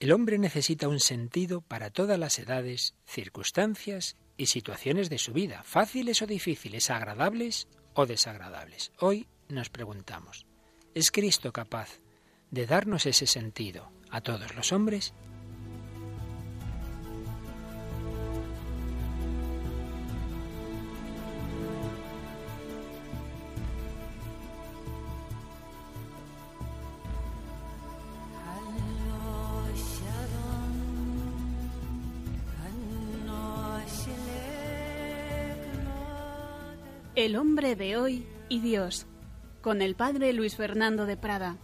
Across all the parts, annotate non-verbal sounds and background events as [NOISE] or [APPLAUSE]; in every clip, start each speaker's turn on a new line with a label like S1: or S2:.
S1: El hombre necesita un sentido para todas las edades, circunstancias y situaciones de su vida, fáciles o difíciles, agradables o desagradables. Hoy nos preguntamos, ¿es Cristo capaz de darnos ese sentido a todos los hombres?
S2: El hombre de hoy y Dios, con el padre Luis Fernando de Prada.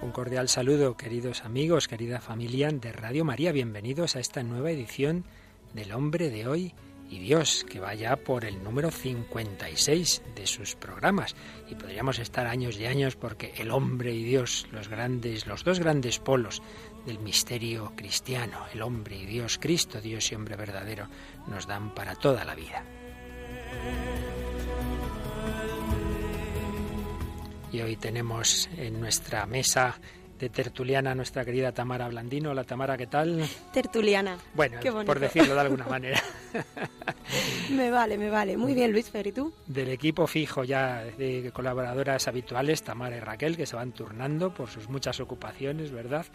S1: Un cordial saludo, queridos amigos, querida familia de Radio María. Bienvenidos a esta nueva edición del Hombre de hoy y Dios, que vaya por el número 56 de sus programas. Y podríamos estar años y años porque el hombre y Dios, los grandes, los dos grandes polos del misterio cristiano, el hombre y Dios, Cristo, Dios y hombre verdadero, nos dan para toda la vida. Y hoy tenemos en nuestra mesa de tertuliana nuestra querida Tamara Blandino. Hola Tamara, ¿qué tal?
S3: Tertuliana.
S1: Bueno, por decirlo de alguna manera. [LAUGHS]
S3: me vale, me vale. Muy bien, Luis Fer, ¿y tú?
S1: Del equipo fijo ya de colaboradoras habituales, Tamara y Raquel, que se van turnando por sus muchas ocupaciones, ¿verdad?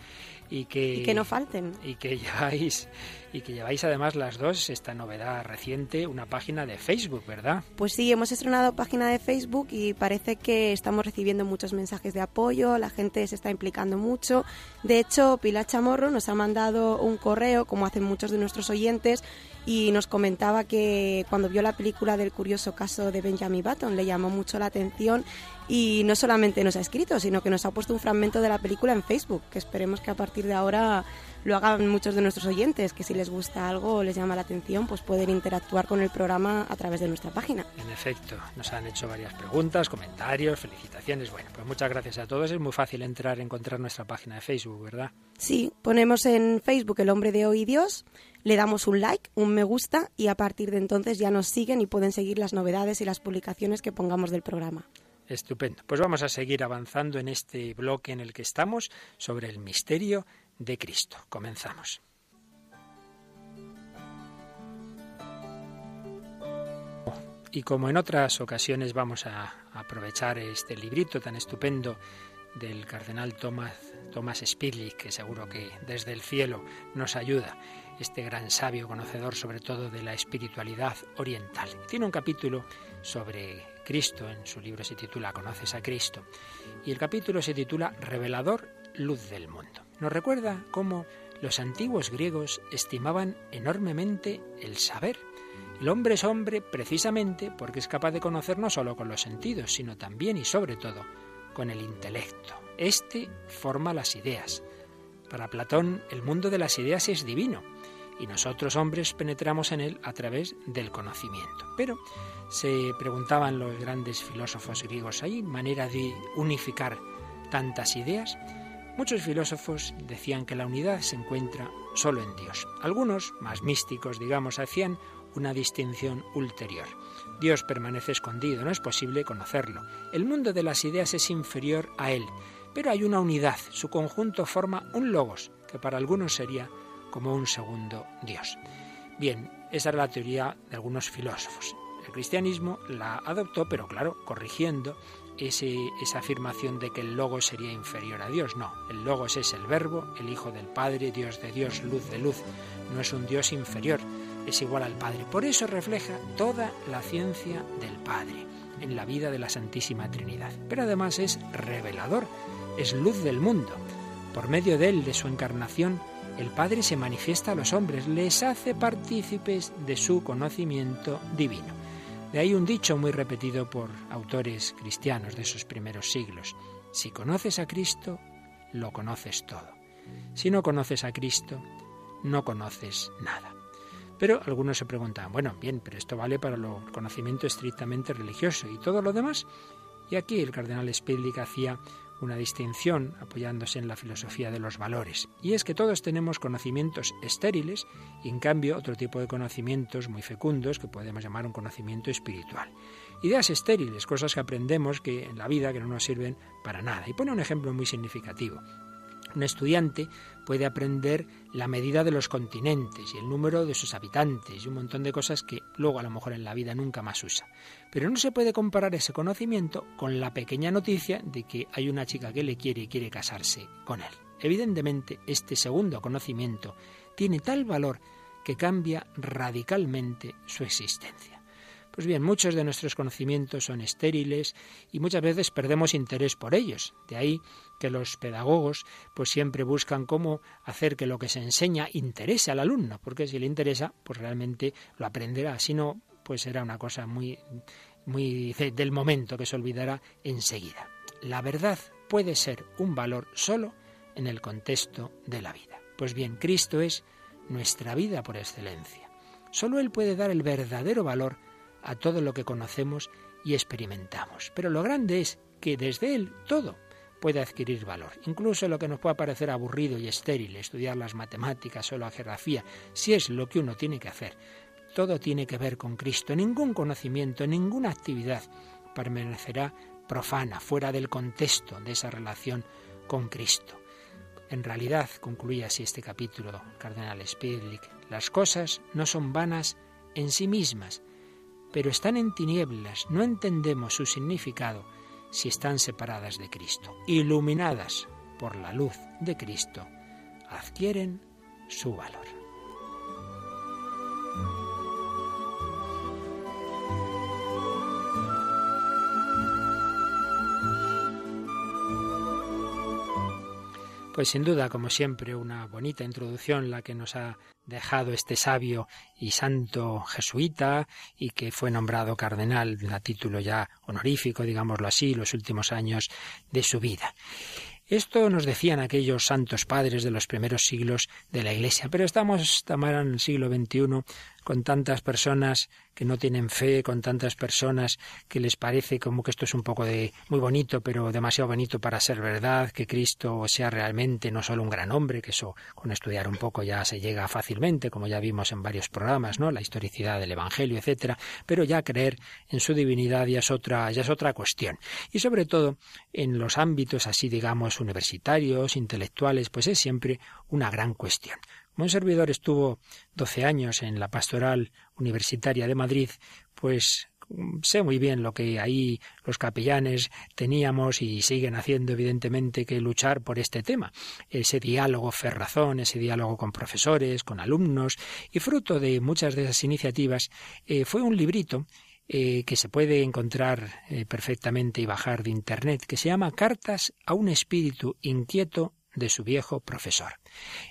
S3: Y que, y que no falten.
S1: Y que lleváis y que lleváis además las dos esta novedad reciente, una página de Facebook, ¿verdad?
S3: Pues sí, hemos estrenado página de Facebook y parece que estamos recibiendo muchos mensajes de apoyo, la gente se está implicando mucho. De hecho, Pilar Chamorro nos ha mandado un correo, como hacen muchos de nuestros oyentes, y nos comentaba que cuando vio la película del curioso caso de Benjamin Button le llamó mucho la atención y no solamente nos ha escrito, sino que nos ha puesto un fragmento de la película en Facebook, que esperemos que a partir de ahora lo hagan muchos de nuestros oyentes, que si les gusta algo o les llama la atención, pues pueden interactuar con el programa a través de nuestra página.
S1: En efecto, nos han hecho varias preguntas, comentarios, felicitaciones. Bueno, pues muchas gracias a todos. Es muy fácil entrar, encontrar nuestra página de Facebook, ¿verdad?
S3: Sí, ponemos en Facebook El Hombre de Hoy Dios, le damos un like, un me gusta y a partir de entonces ya nos siguen y pueden seguir las novedades y las publicaciones que pongamos del programa.
S1: Estupendo. Pues vamos a seguir avanzando en este bloque en el que estamos sobre el misterio de Cristo. Comenzamos. Y como en otras ocasiones vamos a aprovechar este librito tan estupendo del cardenal Thomas, Thomas Spidley, que seguro que desde el cielo nos ayuda, este gran sabio conocedor sobre todo de la espiritualidad oriental. Tiene un capítulo sobre Cristo, en su libro se titula Conoces a Cristo, y el capítulo se titula Revelador, luz del mundo. Nos recuerda cómo los antiguos griegos estimaban enormemente el saber. El hombre es hombre precisamente porque es capaz de conocer no solo con los sentidos, sino también y sobre todo con el intelecto. Este forma las ideas. Para Platón, el mundo de las ideas es divino y nosotros hombres penetramos en él a través del conocimiento. Pero se preguntaban los grandes filósofos griegos, ¿hay manera de unificar tantas ideas? Muchos filósofos decían que la unidad se encuentra solo en Dios. Algunos, más místicos, digamos, hacían una distinción ulterior. Dios permanece escondido, no es posible conocerlo. El mundo de las ideas es inferior a él, pero hay una unidad, su conjunto forma un logos, que para algunos sería como un segundo Dios. Bien, esa era la teoría de algunos filósofos. El cristianismo la adoptó, pero claro, corrigiendo esa afirmación de que el Logos sería inferior a Dios. No, el Logos es el Verbo, el Hijo del Padre, Dios de Dios, luz de luz. No es un Dios inferior, es igual al Padre. Por eso refleja toda la ciencia del Padre en la vida de la Santísima Trinidad. Pero además es revelador, es luz del mundo. Por medio de él, de su encarnación, el Padre se manifiesta a los hombres, les hace partícipes de su conocimiento divino. De ahí un dicho muy repetido por autores cristianos de esos primeros siglos. Si conoces a Cristo, lo conoces todo. Si no conoces a Cristo, no conoces nada. Pero algunos se preguntan, bueno, bien, pero esto vale para el conocimiento estrictamente religioso y todo lo demás. Y aquí el cardenal Spidlick hacía una distinción apoyándose en la filosofía de los valores. Y es que todos tenemos conocimientos estériles y en cambio otro tipo de conocimientos muy fecundos que podemos llamar un conocimiento espiritual. Ideas estériles, cosas que aprendemos que en la vida que no nos sirven para nada. Y pone un ejemplo muy significativo. Un estudiante puede aprender la medida de los continentes y el número de sus habitantes y un montón de cosas que luego a lo mejor en la vida nunca más usa. Pero no se puede comparar ese conocimiento con la pequeña noticia de que hay una chica que le quiere y quiere casarse con él. Evidentemente, este segundo conocimiento tiene tal valor que cambia radicalmente su existencia. Pues bien, muchos de nuestros conocimientos son estériles y muchas veces perdemos interés por ellos. De ahí que los pedagogos pues siempre buscan cómo hacer que lo que se enseña interese al alumno, porque si le interesa, pues realmente lo aprenderá, si no, pues será una cosa muy muy del momento que se olvidará enseguida. La verdad puede ser un valor solo en el contexto de la vida. Pues bien, Cristo es nuestra vida por excelencia. Solo Él puede dar el verdadero valor a todo lo que conocemos y experimentamos. Pero lo grande es que desde él todo puede adquirir valor. Incluso lo que nos pueda parecer aburrido y estéril, estudiar las matemáticas o la geografía, si es lo que uno tiene que hacer. Todo tiene que ver con Cristo. Ningún conocimiento, ninguna actividad permanecerá profana, fuera del contexto de esa relación con Cristo. En realidad, concluye así este capítulo, Cardenal Spidlick, las cosas no son vanas en sí mismas, pero están en tinieblas, no entendemos su significado si están separadas de Cristo. Iluminadas por la luz de Cristo, adquieren su valor. Pues sin duda, como siempre, una bonita introducción la que nos ha dejado este sabio y santo jesuita y que fue nombrado cardenal a título ya honorífico, digámoslo así, los últimos años de su vida. Esto nos decían aquellos santos padres de los primeros siglos de la Iglesia, pero estamos, Tamara, en el siglo XXI con tantas personas que no tienen fe, con tantas personas que les parece como que esto es un poco de muy bonito, pero demasiado bonito para ser verdad, que Cristo sea realmente no solo un gran hombre, que eso con estudiar un poco ya se llega fácilmente, como ya vimos en varios programas, ¿no? La historicidad del evangelio, etcétera, pero ya creer en su divinidad ya es otra ya es otra cuestión. Y sobre todo en los ámbitos así digamos universitarios, intelectuales, pues es siempre una gran cuestión. Un servidor estuvo 12 años en la pastoral universitaria de Madrid, pues sé muy bien lo que ahí los capellanes teníamos y siguen haciendo evidentemente que luchar por este tema, ese diálogo ferrazón, ese diálogo con profesores, con alumnos y fruto de muchas de esas iniciativas eh, fue un librito eh, que se puede encontrar eh, perfectamente y bajar de internet que se llama Cartas a un espíritu inquieto de su viejo profesor.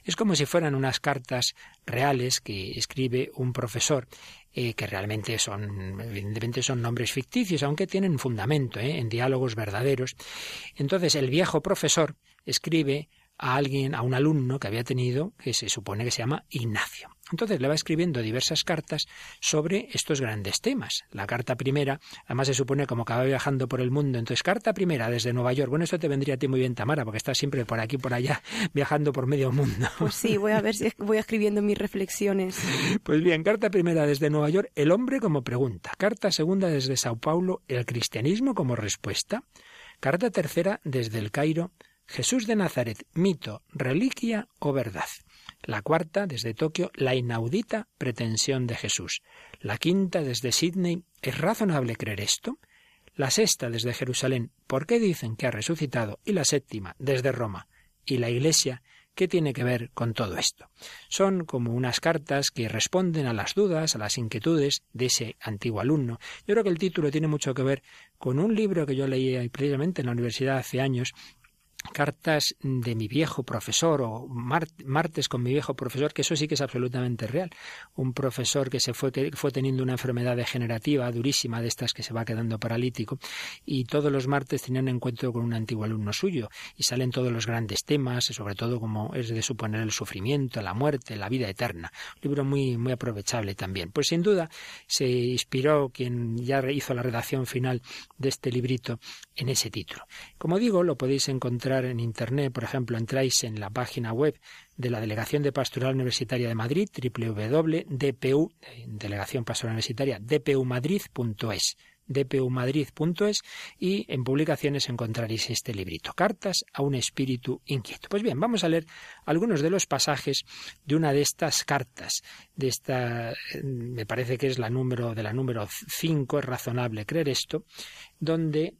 S1: Es como si fueran unas cartas reales que escribe un profesor eh, que realmente son, evidentemente son nombres ficticios, aunque tienen fundamento ¿eh? en diálogos verdaderos. Entonces el viejo profesor escribe a alguien, a un alumno que había tenido, que se supone que se llama Ignacio. Entonces le va escribiendo diversas cartas sobre estos grandes temas. La carta primera, además se supone como que va viajando por el mundo. Entonces, carta primera desde Nueva York. Bueno, esto te vendría a ti muy bien, Tamara, porque estás siempre por aquí, por allá, [LAUGHS] viajando por medio mundo.
S3: Pues sí, voy a ver si voy escribiendo mis reflexiones. [LAUGHS]
S1: Pues bien, carta primera desde Nueva York, el hombre como pregunta. Carta segunda desde Sao Paulo, el cristianismo como respuesta. Carta tercera desde el Cairo, Jesús de Nazaret, mito, reliquia o verdad. La cuarta, desde Tokio, la inaudita pretensión de Jesús. La quinta, desde Sydney, ¿es razonable creer esto? La sexta, desde Jerusalén, ¿por qué dicen que ha resucitado? Y la séptima, desde Roma. ¿Y la Iglesia? ¿Qué tiene que ver con todo esto? Son como unas cartas que responden a las dudas, a las inquietudes de ese antiguo alumno. Yo creo que el título tiene mucho que ver con un libro que yo leí precisamente en la universidad hace años cartas de mi viejo profesor o martes con mi viejo profesor, que eso sí que es absolutamente real. Un profesor que se fue, fue teniendo una enfermedad degenerativa durísima de estas que se va quedando paralítico y todos los martes tenía un encuentro con un antiguo alumno suyo y salen todos los grandes temas, sobre todo como es de suponer el sufrimiento, la muerte, la vida eterna. Un libro muy, muy aprovechable también. Pues sin duda se inspiró quien ya hizo la redacción final de este librito en ese título. Como digo, lo podéis encontrar en Internet, por ejemplo, entráis en la página web de la Delegación de Pastoral Universitaria de Madrid, www.dpu, Delegación Pastoral Universitaria, dpumadrid.es dpumadrid.es y en publicaciones encontraréis este librito, Cartas a un espíritu inquieto. Pues bien, vamos a leer algunos de los pasajes de una de estas cartas, de esta, me parece que es la número, de la número 5, es razonable creer esto, donde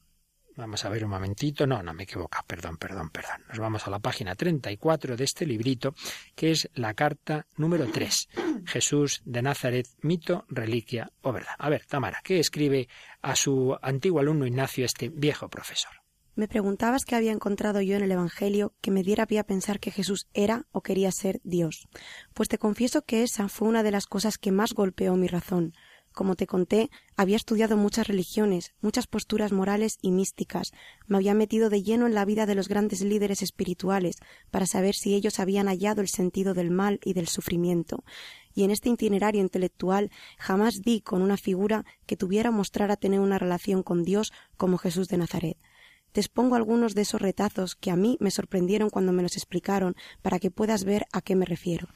S1: Vamos a ver un momentito. No, no me equivoco. Perdón, perdón, perdón. Nos vamos a la página 34 de este librito, que es la carta número 3. Jesús de Nazaret, mito, reliquia o verdad. A ver, Tamara, ¿qué escribe a su antiguo alumno Ignacio este viejo profesor?
S3: Me preguntabas qué había encontrado yo en el Evangelio que me diera pie a pensar que Jesús era o quería ser Dios. Pues te confieso que esa fue una de las cosas que más golpeó mi razón. Como te conté, había estudiado muchas religiones, muchas posturas morales y místicas, me había metido de lleno en la vida de los grandes líderes espirituales para saber si ellos habían hallado el sentido del mal y del sufrimiento, y en este itinerario intelectual jamás di con una figura que tuviera mostrar a tener una relación con Dios como Jesús de Nazaret. Te expongo algunos de esos retazos que a mí me sorprendieron cuando me los explicaron para que puedas ver a qué me refiero.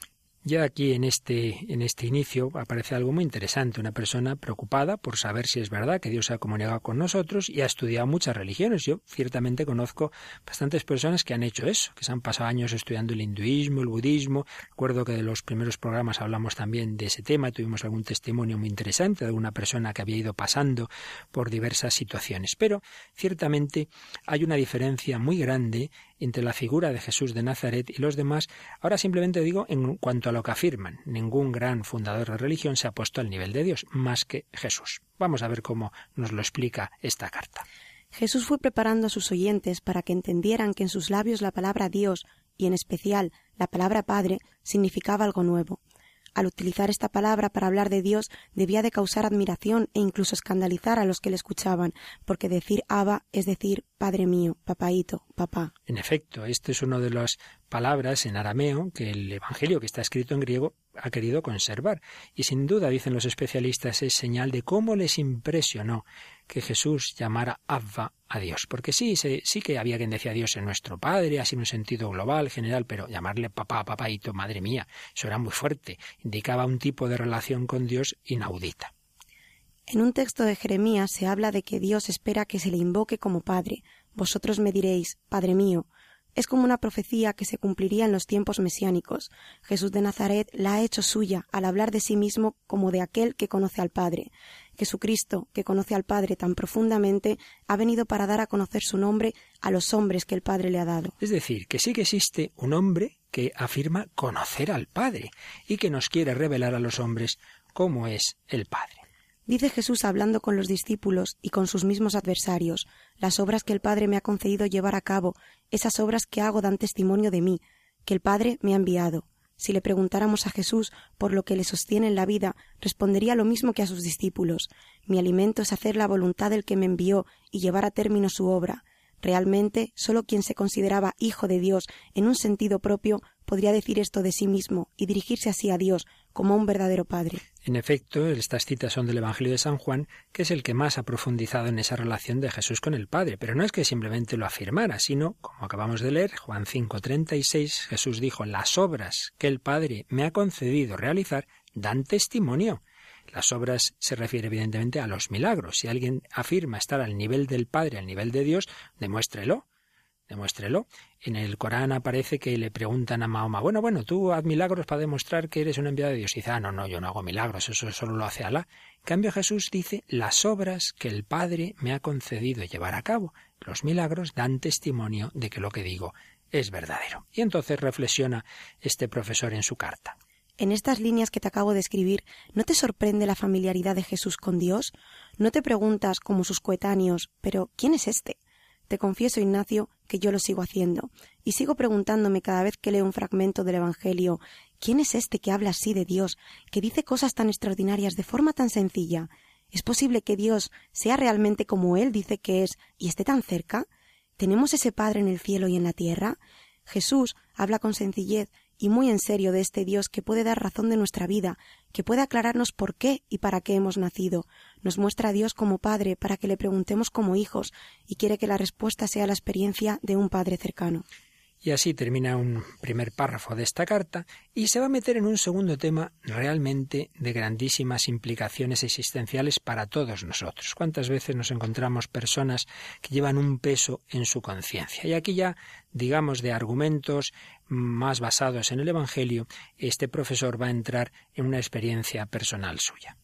S1: Ya aquí en este, en este inicio aparece algo muy interesante, una persona preocupada por saber si es verdad que Dios se ha comunicado con nosotros y ha estudiado muchas religiones. Yo ciertamente conozco bastantes personas que han hecho eso, que se han pasado años estudiando el hinduismo, el budismo. Recuerdo que de los primeros programas hablamos también de ese tema, tuvimos algún testimonio muy interesante de una persona que había ido pasando por diversas situaciones. Pero ciertamente hay una diferencia muy grande entre la figura de Jesús de Nazaret y los demás. Ahora simplemente digo en cuanto a lo que afirman. Ningún gran fundador de religión se ha puesto al nivel de Dios, más que Jesús. Vamos a ver cómo nos lo explica esta carta.
S3: Jesús fue preparando a sus oyentes para que entendieran que en sus labios la palabra Dios, y en especial la palabra Padre, significaba algo nuevo. Al utilizar esta palabra para hablar de Dios debía de causar admiración e incluso escandalizar a los que le escuchaban, porque decir Abba es decir Padre mío, papaíto, papá.
S1: En efecto, este es uno de las palabras en arameo que el Evangelio que está escrito en griego ha querido conservar. Y sin duda, dicen los especialistas, es señal de cómo les impresionó que Jesús llamara Abba a Dios. Porque sí, sí que había quien decía Dios en nuestro Padre, así en un sentido global, general, pero llamarle papá, papaito, madre mía, eso era muy fuerte. Indicaba un tipo de relación con Dios inaudita.
S3: En un texto de Jeremías se habla de que Dios espera que se le invoque como Padre. Vosotros me diréis, Padre mío, es como una profecía que se cumpliría en los tiempos mesiánicos. Jesús de Nazaret la ha hecho suya al hablar de sí mismo como de aquel que conoce al Padre. Jesucristo, que conoce al Padre tan profundamente, ha venido para dar a conocer su nombre a los hombres que el Padre le ha dado.
S1: Es decir, que sí que existe un hombre que afirma conocer al Padre y que nos quiere revelar a los hombres cómo es el Padre.
S3: Dice Jesús hablando con los discípulos y con sus mismos adversarios, las obras que el Padre me ha concedido llevar a cabo, esas obras que hago dan testimonio de mí, que el Padre me ha enviado. Si le preguntáramos a Jesús por lo que le sostiene en la vida, respondería lo mismo que a sus discípulos. Mi alimento es hacer la voluntad del que me envió y llevar a término su obra. Realmente, sólo quien se consideraba hijo de Dios en un sentido propio podría decir esto de sí mismo y dirigirse así a Dios como un verdadero Padre.
S1: En efecto, estas citas son del Evangelio de San Juan, que es el que más ha profundizado en esa relación de Jesús con el Padre, pero no es que simplemente lo afirmara, sino, como acabamos de leer, Juan 5:36, Jesús dijo, las obras que el Padre me ha concedido realizar dan testimonio las obras se refiere evidentemente a los milagros. Si alguien afirma estar al nivel del Padre, al nivel de Dios, demuéstrelo. Demuéstrelo. En el Corán aparece que le preguntan a Mahoma, bueno, bueno, tú haz milagros para demostrar que eres un enviado de Dios. Y dice, ah, no, no, yo no hago milagros, eso solo lo hace Alá. En cambio Jesús dice, las obras que el Padre me ha concedido llevar a cabo. Los milagros dan testimonio de que lo que digo es verdadero. Y entonces reflexiona este profesor en su carta.
S3: En estas líneas que te acabo de escribir, ¿no te sorprende la familiaridad de Jesús con Dios? ¿No te preguntas, como sus coetáneos, pero ¿quién es este? Te confieso, Ignacio, que yo lo sigo haciendo, y sigo preguntándome cada vez que leo un fragmento del Evangelio ¿Quién es este que habla así de Dios, que dice cosas tan extraordinarias de forma tan sencilla? ¿Es posible que Dios sea realmente como Él dice que es y esté tan cerca? ¿Tenemos ese Padre en el cielo y en la tierra? Jesús habla con sencillez y muy en serio de este Dios que puede dar razón de nuestra vida, que puede aclararnos por qué y para qué hemos nacido. Nos muestra a Dios como Padre para que le preguntemos como hijos y quiere que la respuesta sea la experiencia de un Padre cercano.
S1: Y así termina un primer párrafo de esta carta y se va a meter en un segundo tema realmente de grandísimas implicaciones existenciales para todos nosotros. ¿Cuántas veces nos encontramos personas que llevan un peso en su conciencia? Y aquí ya, digamos, de argumentos más basados en el Evangelio, este profesor va a entrar en una experiencia personal suya.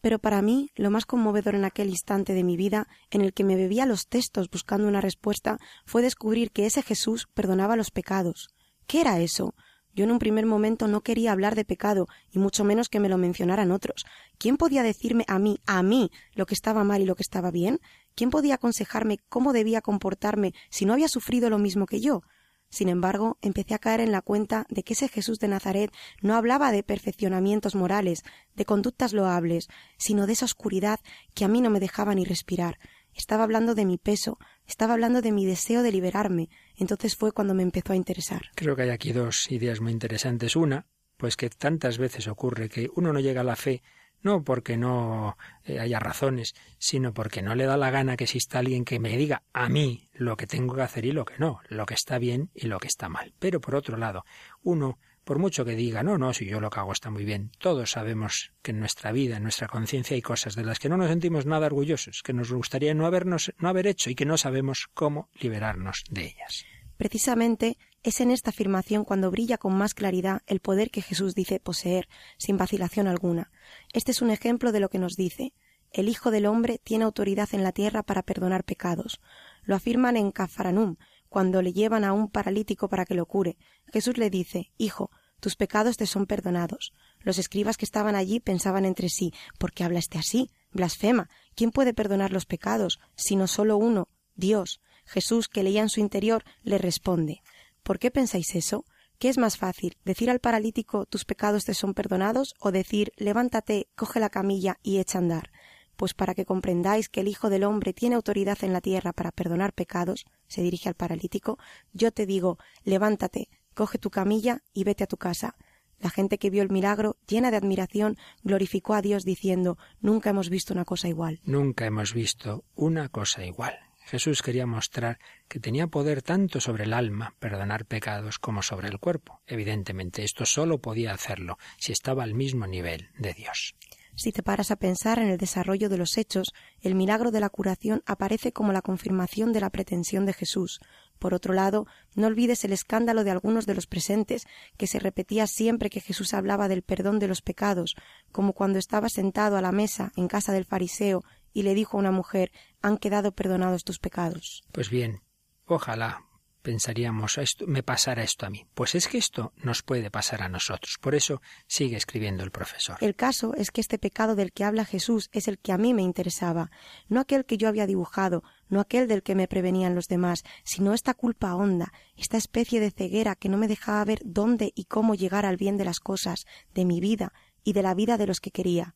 S3: Pero para mí, lo más conmovedor en aquel instante de mi vida, en el que me bebía los textos buscando una respuesta, fue descubrir que ese Jesús perdonaba los pecados. ¿Qué era eso? Yo en un primer momento no quería hablar de pecado, y mucho menos que me lo mencionaran otros. ¿Quién podía decirme a mí, a mí, lo que estaba mal y lo que estaba bien? ¿Quién podía aconsejarme cómo debía comportarme si no había sufrido lo mismo que yo? Sin embargo, empecé a caer en la cuenta de que ese Jesús de Nazaret no hablaba de perfeccionamientos morales, de conductas loables, sino de esa oscuridad que a mí no me dejaba ni respirar. Estaba hablando de mi peso, estaba hablando de mi deseo de liberarme. Entonces fue cuando me empezó a interesar.
S1: Creo que hay aquí dos ideas muy interesantes. Una, pues que tantas veces ocurre que uno no llega a la fe no porque no eh, haya razones, sino porque no le da la gana que exista alguien que me diga a mí lo que tengo que hacer y lo que no, lo que está bien y lo que está mal. Pero por otro lado, uno, por mucho que diga, no, no, si yo lo que hago está muy bien, todos sabemos que en nuestra vida, en nuestra conciencia hay cosas de las que no nos sentimos nada orgullosos, que nos gustaría no habernos, no haber hecho y que no sabemos cómo liberarnos de ellas.
S3: Precisamente es en esta afirmación cuando brilla con más claridad el poder que Jesús dice poseer, sin vacilación alguna. Este es un ejemplo de lo que nos dice. El Hijo del Hombre tiene autoridad en la tierra para perdonar pecados. Lo afirman en Cafaranum, cuando le llevan a un paralítico para que lo cure. Jesús le dice Hijo, tus pecados te son perdonados. Los escribas que estaban allí pensaban entre sí ¿Por qué habla este así? Blasfema. ¿Quién puede perdonar los pecados? sino solo uno, Dios. Jesús, que leía en su interior, le responde ¿Por qué pensáis eso? ¿Qué es más fácil, decir al paralítico tus pecados te son perdonados o decir levántate, coge la camilla y echa a andar? Pues para que comprendáis que el Hijo del Hombre tiene autoridad en la tierra para perdonar pecados, se dirige al paralítico, yo te digo, levántate, coge tu camilla y vete a tu casa. La gente que vio el milagro, llena de admiración, glorificó a Dios diciendo, nunca hemos visto una cosa igual.
S1: Nunca hemos visto una cosa igual. Jesús quería mostrar que tenía poder tanto sobre el alma, perdonar pecados, como sobre el cuerpo. Evidentemente, esto solo podía hacerlo si estaba al mismo nivel de Dios.
S3: Si te paras a pensar en el desarrollo de los hechos, el milagro de la curación aparece como la confirmación de la pretensión de Jesús. Por otro lado, no olvides el escándalo de algunos de los presentes, que se repetía siempre que Jesús hablaba del perdón de los pecados, como cuando estaba sentado a la mesa en casa del fariseo y le dijo a una mujer han quedado perdonados tus pecados.
S1: Pues bien, ojalá pensaríamos esto, me pasara esto a mí. Pues es que esto nos puede pasar a nosotros. Por eso sigue escribiendo el profesor.
S3: El caso es que este pecado del que habla Jesús es el que a mí me interesaba, no aquel que yo había dibujado, no aquel del que me prevenían los demás, sino esta culpa honda, esta especie de ceguera que no me dejaba ver dónde y cómo llegar al bien de las cosas, de mi vida y de la vida de los que quería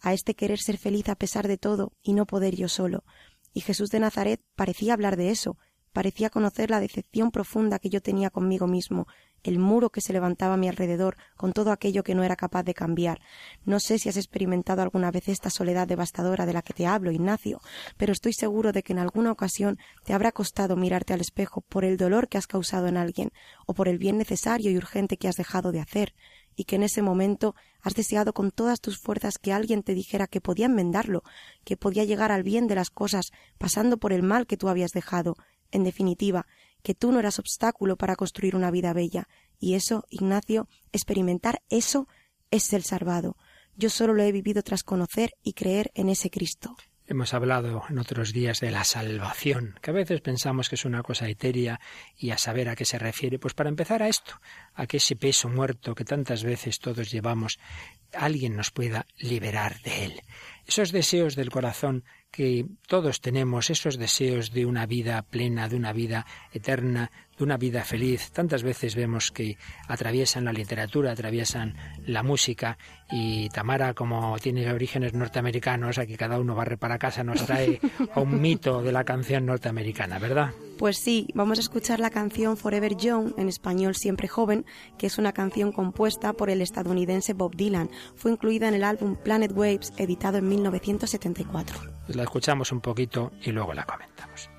S3: a este querer ser feliz a pesar de todo y no poder yo solo. Y Jesús de Nazaret parecía hablar de eso, parecía conocer la decepción profunda que yo tenía conmigo mismo, el muro que se levantaba a mi alrededor con todo aquello que no era capaz de cambiar. No sé si has experimentado alguna vez esta soledad devastadora de la que te hablo, Ignacio, pero estoy seguro de que en alguna ocasión te habrá costado mirarte al espejo por el dolor que has causado en alguien, o por el bien necesario y urgente que has dejado de hacer y que en ese momento has deseado con todas tus fuerzas que alguien te dijera que podía enmendarlo, que podía llegar al bien de las cosas pasando por el mal que tú habías dejado, en definitiva, que tú no eras obstáculo para construir una vida bella, y eso, Ignacio, experimentar eso es el salvado. Yo solo lo he vivido tras conocer y creer en ese Cristo.
S1: Hemos hablado en otros días de la salvación, que a veces pensamos que es una cosa etérea y a saber a qué se refiere. Pues para empezar a esto, a que ese peso muerto que tantas veces todos llevamos, alguien nos pueda liberar de él. esos deseos del corazón que todos tenemos, esos deseos de una vida plena, de una vida eterna, de una vida feliz. Tantas veces vemos que atraviesan la literatura, atraviesan la música y Tamara, como tiene orígenes norteamericanos, aquí cada uno barre para casa, nos trae a [LAUGHS] un mito de la canción norteamericana, ¿verdad?
S3: Pues sí, vamos a escuchar la canción Forever Young, en español Siempre Joven, que es una canción compuesta por el estadounidense Bob Dylan. Fue incluida en el álbum Planet Waves, editado en 1974.
S1: Pues la escuchamos un poquito y luego la comentamos.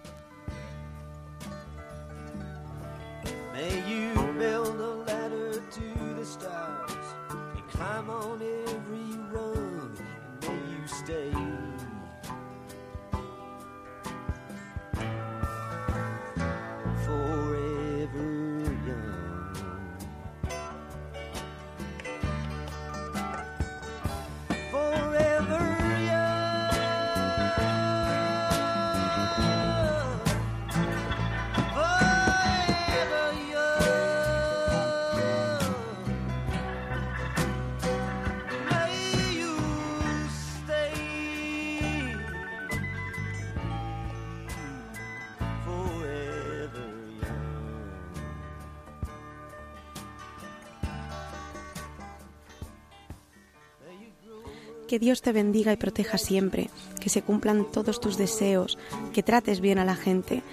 S3: Que Dios te bendiga y proteja siempre, que se cumplan todos tus deseos, que trates bien a la gente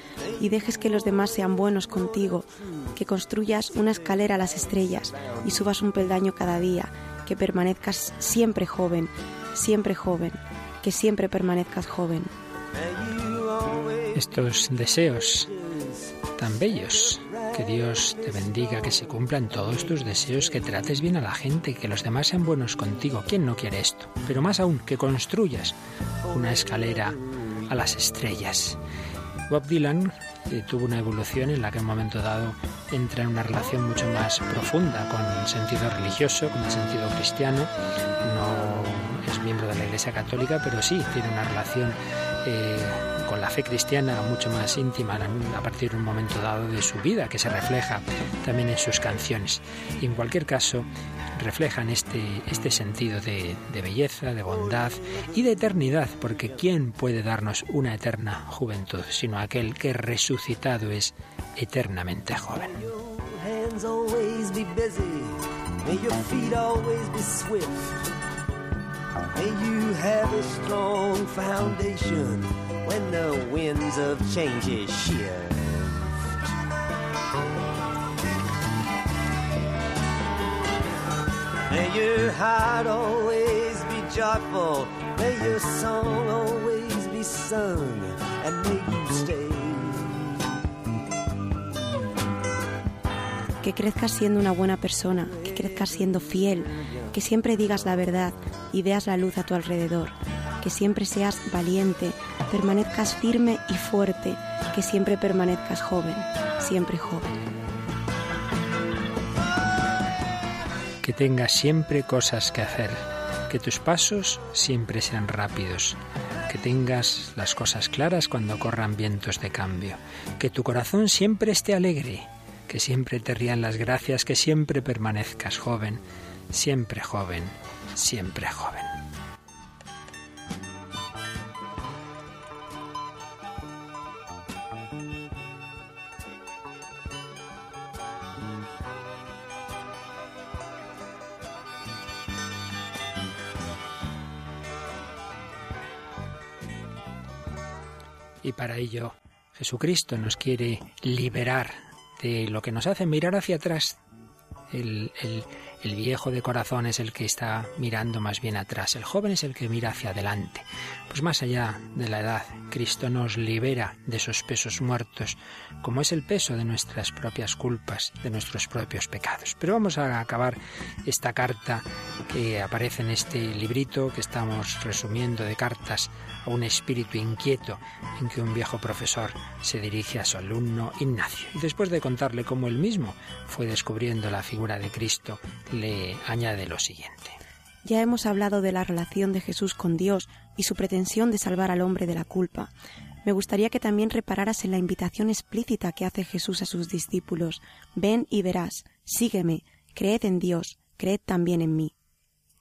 S3: y dejes que los demás sean buenos contigo, que construyas una escalera a las estrellas y subas un peldaño cada día, que permanezcas siempre joven, siempre joven, que siempre permanezcas joven.
S1: Estos deseos tan bellos que Dios te bendiga, que se cumplan todos tus deseos, que trates bien a la gente, que los demás sean buenos contigo. ¿Quién no quiere esto? Pero más aún, que construyas una escalera a las estrellas. Bob Dylan tuvo una evolución en la que en un momento dado entra en una relación mucho más profunda con sentido religioso, con el sentido cristiano. No es miembro de la Iglesia Católica, pero sí tiene una relación eh, con la fe cristiana mucho más íntima a partir de un momento dado de su vida, que se refleja también en sus canciones. Y en cualquier caso, reflejan este, este sentido de, de belleza, de bondad y de eternidad, porque ¿quién puede darnos una eterna juventud sino aquel que resucitado es eternamente joven? May you have a strong foundation when the winds of change shift. May your heart always be joyful. May your song always be sung. And may you stay.
S3: Que crezcas siendo una buena persona, que crezcas siendo fiel, que siempre digas la verdad y veas la luz a tu alrededor, que siempre seas valiente, permanezcas firme y fuerte, que siempre permanezcas joven, siempre joven.
S1: Que tengas siempre cosas que hacer, que tus pasos siempre sean rápidos, que tengas las cosas claras cuando corran vientos de cambio, que tu corazón siempre esté alegre, que siempre te rían las gracias, que siempre permanezcas joven, siempre joven, siempre joven. Y para ello Jesucristo nos quiere liberar de lo que nos hace mirar hacia atrás, el, el, el viejo de corazón es el que está mirando más bien atrás, el joven es el que mira hacia adelante. Pues más allá de la edad, Cristo nos libera de esos pesos muertos, como es el peso de nuestras propias culpas, de nuestros propios pecados. Pero vamos a acabar esta carta que aparece en este librito que estamos resumiendo de cartas a un espíritu inquieto en que un viejo profesor se dirige a su alumno Ignacio. Y después de contarle cómo él mismo fue descubriendo la figura de Cristo le añade lo siguiente.
S3: Ya hemos hablado de la relación de Jesús con Dios y su pretensión de salvar al hombre de la culpa. Me gustaría que también repararas en la invitación explícita que hace Jesús a sus discípulos. Ven y verás, sígueme, creed en Dios, creed también en mí.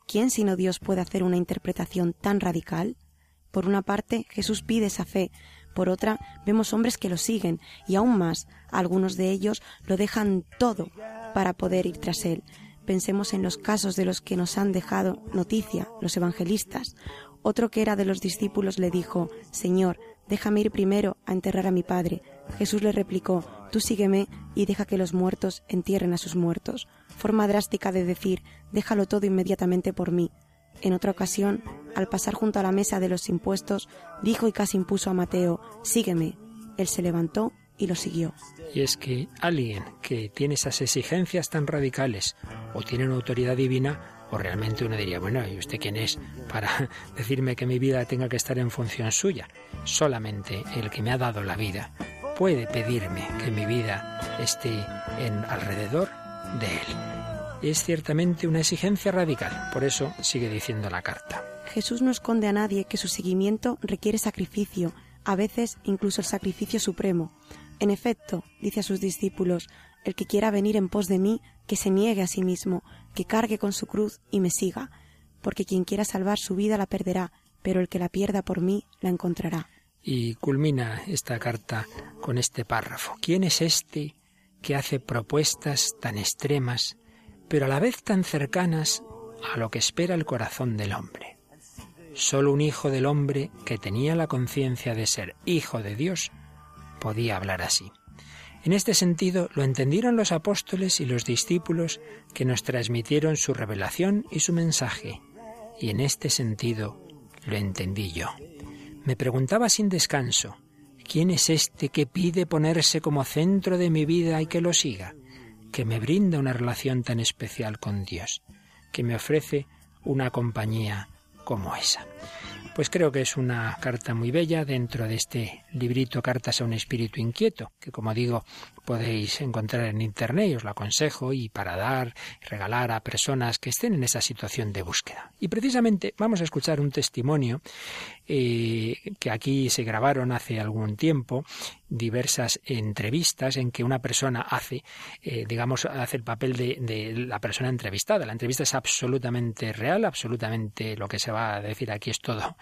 S3: ¿quién sino Dios puede hacer una interpretación tan radical? Por una parte, Jesús pide esa fe, por otra, vemos hombres que lo siguen y aún más, algunos de ellos lo dejan todo para poder ir tras él. Pensemos en los casos de los que nos han dejado noticia, los evangelistas. Otro que era de los discípulos le dijo, Señor, déjame ir primero a enterrar a mi padre. Jesús le replicó, Tú sígueme y deja que los muertos entierren a sus muertos. Forma drástica de decir, déjalo todo inmediatamente por mí. En otra ocasión, al pasar junto a la mesa de los impuestos, dijo y casi impuso a Mateo, Sígueme. Él se levantó y lo siguió.
S1: Y es que alguien que tiene esas exigencias tan radicales o tiene una autoridad divina, o realmente uno diría, bueno, ¿y usted quién es para [LAUGHS] decirme que mi vida tenga que estar en función suya? Solamente el que me ha dado la vida puede pedirme que mi vida esté en alrededor de él. Es ciertamente una exigencia radical, por eso sigue diciendo la carta.
S3: Jesús no esconde a nadie que su seguimiento requiere sacrificio, a veces incluso el sacrificio supremo. En efecto, dice a sus discípulos, el que quiera venir en pos de mí, que se niegue a sí mismo, que cargue con su cruz y me siga, porque quien quiera salvar su vida la perderá, pero el que la pierda por mí la encontrará.
S1: Y culmina esta carta con este párrafo. ¿Quién es este que hace propuestas tan extremas, pero a la vez tan cercanas a lo que espera el corazón del hombre? Solo un hijo del hombre que tenía la conciencia de ser hijo de Dios podía hablar así. En este sentido lo entendieron los apóstoles y los discípulos que nos transmitieron su revelación y su mensaje, y en este sentido lo entendí yo. Me preguntaba sin descanso, ¿quién es este que pide ponerse como centro de mi vida y que lo siga? Que me brinda una relación tan especial con Dios, que me ofrece una compañía como esa. Pues creo que es una carta muy bella dentro de este librito Cartas a un espíritu inquieto, que como digo podéis encontrar en internet y os lo aconsejo y para dar, regalar a personas que estén en esa situación de búsqueda. Y precisamente vamos a escuchar un testimonio eh, que aquí se grabaron hace algún tiempo diversas entrevistas en que una persona hace, eh, digamos, hace el papel de, de, la persona entrevistada. La entrevista es absolutamente real, absolutamente lo que se va a decir aquí es todo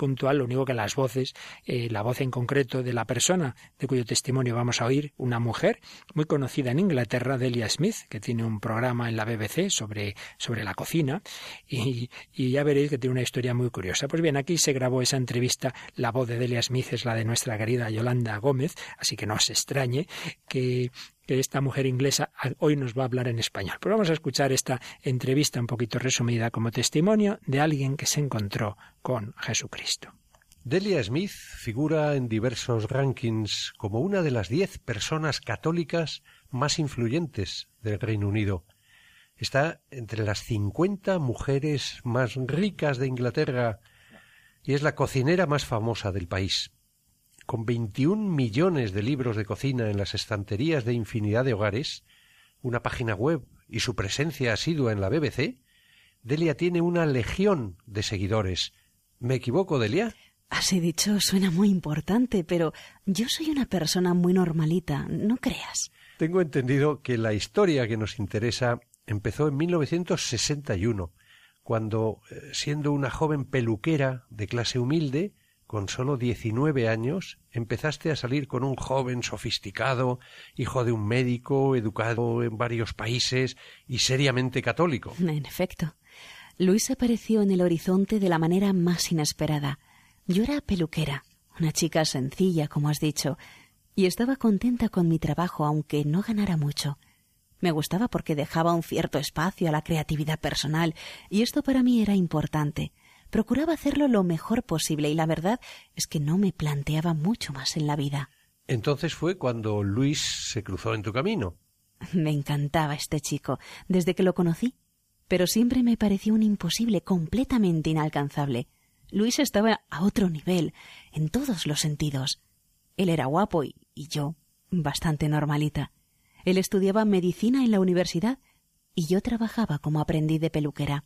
S1: puntual, lo único que las voces, eh, la voz en concreto de la persona de cuyo testimonio vamos a oír, una mujer muy conocida en Inglaterra, Delia Smith, que tiene un programa en la BBC sobre, sobre la cocina, y, y ya veréis que tiene una historia muy curiosa. Pues bien, aquí se grabó esa entrevista, la voz de Delia Smith es la de nuestra querida Yolanda Gómez, así que no os extrañe que que esta mujer inglesa hoy nos va a hablar en español. Pero vamos a escuchar esta entrevista un poquito resumida como testimonio de alguien que se encontró con Jesucristo.
S4: Delia Smith figura en diversos rankings como una de las diez personas católicas más influyentes del Reino Unido. Está entre las cincuenta mujeres más ricas de Inglaterra y es la cocinera más famosa del país con 21 millones de libros de cocina en las estanterías de infinidad de hogares, una página web y su presencia asidua en la BBC, Delia tiene una legión de seguidores. ¿Me equivoco, Delia?
S5: Así dicho, suena muy importante, pero yo soy una persona muy normalita, no creas.
S4: Tengo entendido que la historia que nos interesa empezó en 1961, cuando, eh, siendo una joven peluquera de clase humilde, con solo diecinueve años, empezaste a salir con un joven sofisticado, hijo de un médico, educado en varios países y seriamente católico.
S5: En efecto. Luis apareció en el horizonte de la manera más inesperada. Yo era peluquera, una chica sencilla, como has dicho, y estaba contenta con mi trabajo, aunque no ganara mucho. Me gustaba porque dejaba un cierto espacio a la creatividad personal, y esto para mí era importante. Procuraba hacerlo lo mejor posible y la verdad es que no me planteaba mucho más en la vida.
S4: Entonces fue cuando Luis se cruzó en tu camino. [LAUGHS]
S5: Me encantaba este chico desde que lo conocí, pero siempre me pareció un imposible completamente inalcanzable. Luis estaba a otro nivel, en todos los sentidos. Él era guapo y, y yo bastante normalita. Él estudiaba medicina en la universidad y yo trabajaba como aprendiz de peluquera.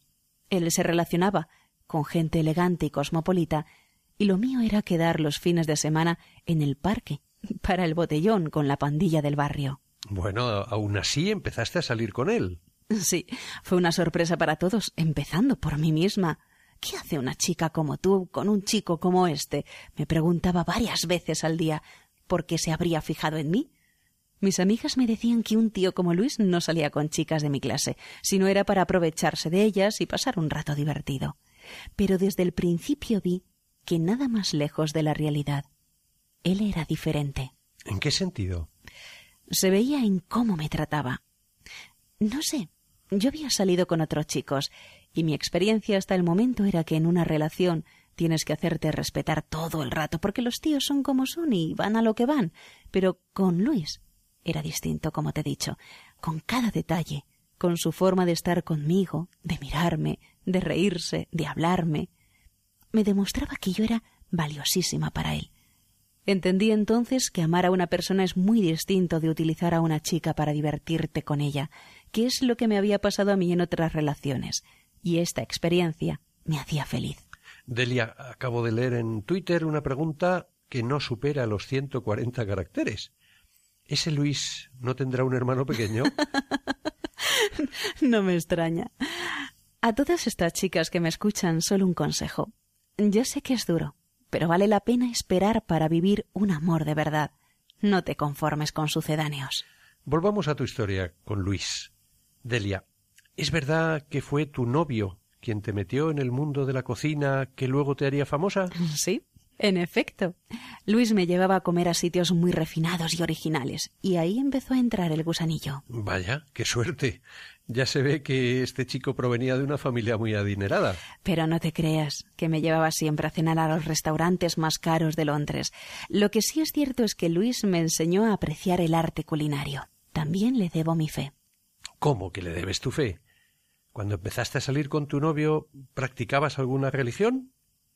S5: Él se relacionaba con gente elegante y cosmopolita, y lo mío era quedar los fines de semana en el parque, para el botellón con la pandilla del barrio.
S4: Bueno, aún así empezaste a salir con él.
S5: Sí, fue una sorpresa para todos, empezando por mí misma. ¿Qué hace una chica como tú con un chico como este? me preguntaba varias veces al día. ¿Por qué se habría fijado en mí? Mis amigas me decían que un tío como Luis no salía con chicas de mi clase, sino era para aprovecharse de ellas y pasar un rato divertido. Pero desde el principio vi que nada más lejos de la realidad. Él era diferente.
S4: ¿En qué sentido?
S5: Se veía en cómo me trataba. No sé, yo había salido con otros chicos, y mi experiencia hasta el momento era que en una relación tienes que hacerte respetar todo el rato, porque los tíos son como son y van a lo que van. Pero con Luis era distinto, como te he dicho, con cada detalle, con su forma de estar conmigo, de mirarme, de reírse, de hablarme. Me demostraba que yo era valiosísima para él. Entendí entonces que amar a una persona es muy distinto de utilizar a una chica para divertirte con ella, que es lo que me había pasado a mí en otras relaciones, y esta experiencia me hacía feliz.
S4: Delia, acabo de leer en Twitter una pregunta que no supera los 140 caracteres. ¿Ese Luis no tendrá un hermano pequeño? [LAUGHS] [LAUGHS]
S5: no me extraña. A todas estas chicas que me escuchan, solo un consejo. Yo sé que es duro, pero vale la pena esperar para vivir un amor de verdad. No te conformes con sucedáneos.
S4: Volvamos a tu historia con Luis. Delia, ¿es verdad que fue tu novio quien te metió en el mundo de la cocina que luego te haría famosa? [LAUGHS]
S5: Sí, en efecto. Luis me llevaba a comer a sitios muy refinados y originales, y ahí empezó a entrar el gusanillo.
S4: Vaya, qué suerte. Ya se ve que este chico provenía de una familia muy adinerada.
S5: Pero no te creas, que me llevaba siempre a cenar a los restaurantes más caros de Londres. Lo que sí es cierto es que Luis me enseñó a apreciar el arte culinario. También le debo mi fe.
S4: ¿Cómo que le debes tu fe? Cuando empezaste a salir con tu novio, ¿practicabas alguna religión?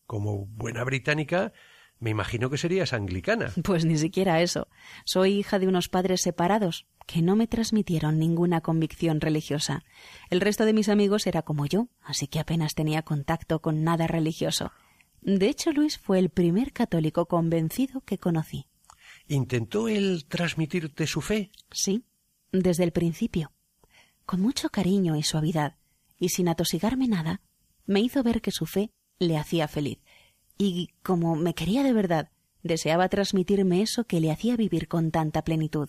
S4: Como buena británica, me imagino que serías anglicana. [LAUGHS]
S5: Pues ni siquiera eso. Soy hija de unos padres separados que no me transmitieron ninguna convicción religiosa. El resto de mis amigos era como yo, así que apenas tenía contacto con nada religioso. De hecho, Luis fue el primer católico convencido que conocí.
S4: ¿Intentó él transmitirte su fe?
S5: Sí, desde el principio. Con mucho cariño y suavidad, y sin atosigarme nada, me hizo ver que su fe le hacía feliz, y como me quería de verdad, deseaba transmitirme eso que le hacía vivir con tanta plenitud.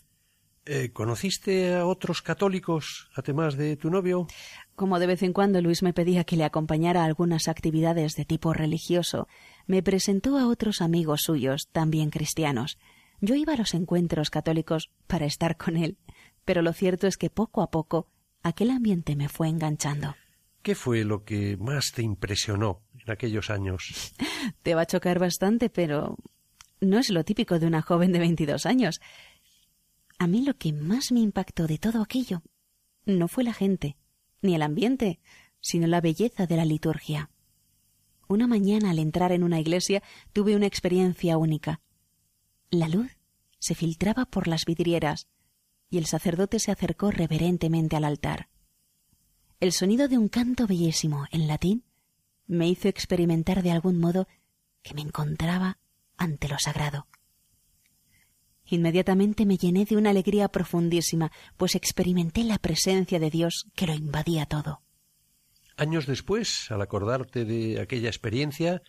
S4: Eh, ¿Conociste a otros católicos, además de tu novio?
S5: Como de vez en cuando Luis me pedía que le acompañara a algunas actividades de tipo religioso, me presentó a otros amigos suyos, también cristianos. Yo iba a los encuentros católicos para estar con él, pero lo cierto es que poco a poco aquel ambiente me fue enganchando.
S4: ¿Qué fue lo que más te impresionó en aquellos años? [LAUGHS]
S5: Te va a chocar bastante, pero no es lo típico de una joven de veintidós años. A mí lo que más me impactó de todo aquello no fue la gente, ni el ambiente, sino la belleza de la liturgia. Una mañana al entrar en una iglesia tuve una experiencia única. La luz se filtraba por las vidrieras y el sacerdote se acercó reverentemente al altar. El sonido de un canto bellísimo en latín me hizo experimentar de algún modo que me encontraba ante lo sagrado. Inmediatamente me llené de una alegría profundísima, pues experimenté la presencia de Dios que lo invadía todo.
S4: Años después, al acordarte de aquella experiencia,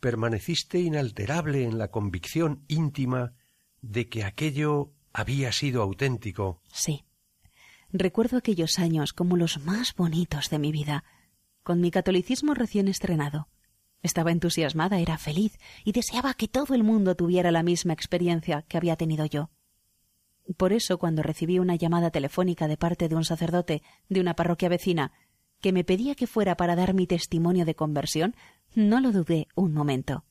S4: permaneciste inalterable en la convicción íntima de que aquello había sido auténtico.
S5: Sí. Recuerdo aquellos años como los más bonitos de mi vida, con mi catolicismo recién estrenado. Estaba entusiasmada, era feliz y deseaba que todo el mundo tuviera la misma experiencia que había tenido yo. Por eso, cuando recibí una llamada telefónica de parte de un sacerdote de una parroquia vecina que me pedía que fuera para dar mi testimonio de conversión, no lo dudé un momento.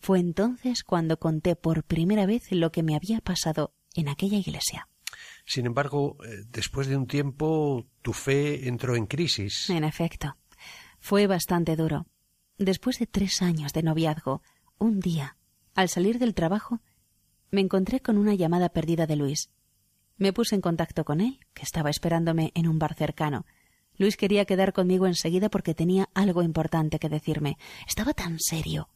S5: Fue entonces cuando conté por primera vez lo que me había pasado en aquella iglesia.
S4: Sin embargo, eh, después de un tiempo, tu fe entró en crisis.
S5: En efecto. Fue bastante duro. Después de tres años de noviazgo, un día, al salir del trabajo, me encontré con una llamada perdida de Luis. Me puse en contacto con él, que estaba esperándome en un bar cercano. Luis quería quedar conmigo enseguida porque tenía algo importante que decirme. Estaba tan serio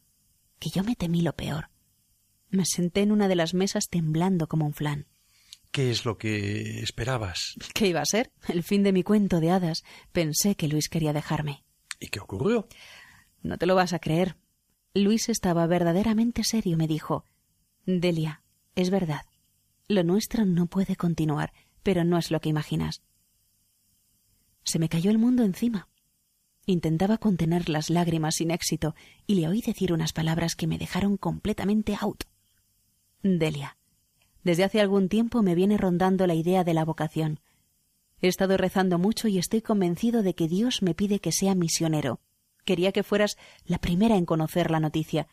S5: que yo me temí lo peor. Me senté en una de las mesas temblando como un flan.
S4: ¿Qué es lo que esperabas?
S5: ¿Qué iba a ser? El fin de mi cuento de hadas. Pensé que Luis quería dejarme.
S4: ¿Y qué ocurrió?
S5: No te lo vas a creer. Luis estaba verdaderamente serio. Me dijo Delia, es verdad. Lo nuestro no puede continuar, pero no es lo que imaginas. Se me cayó el mundo encima. Intentaba contener las lágrimas sin éxito y le oí decir unas palabras que me dejaron completamente out. Delia, desde hace algún tiempo me viene rondando la idea de la vocación. He estado rezando mucho y estoy convencido de que Dios me pide que sea misionero. Quería que fueras la primera en conocer la noticia.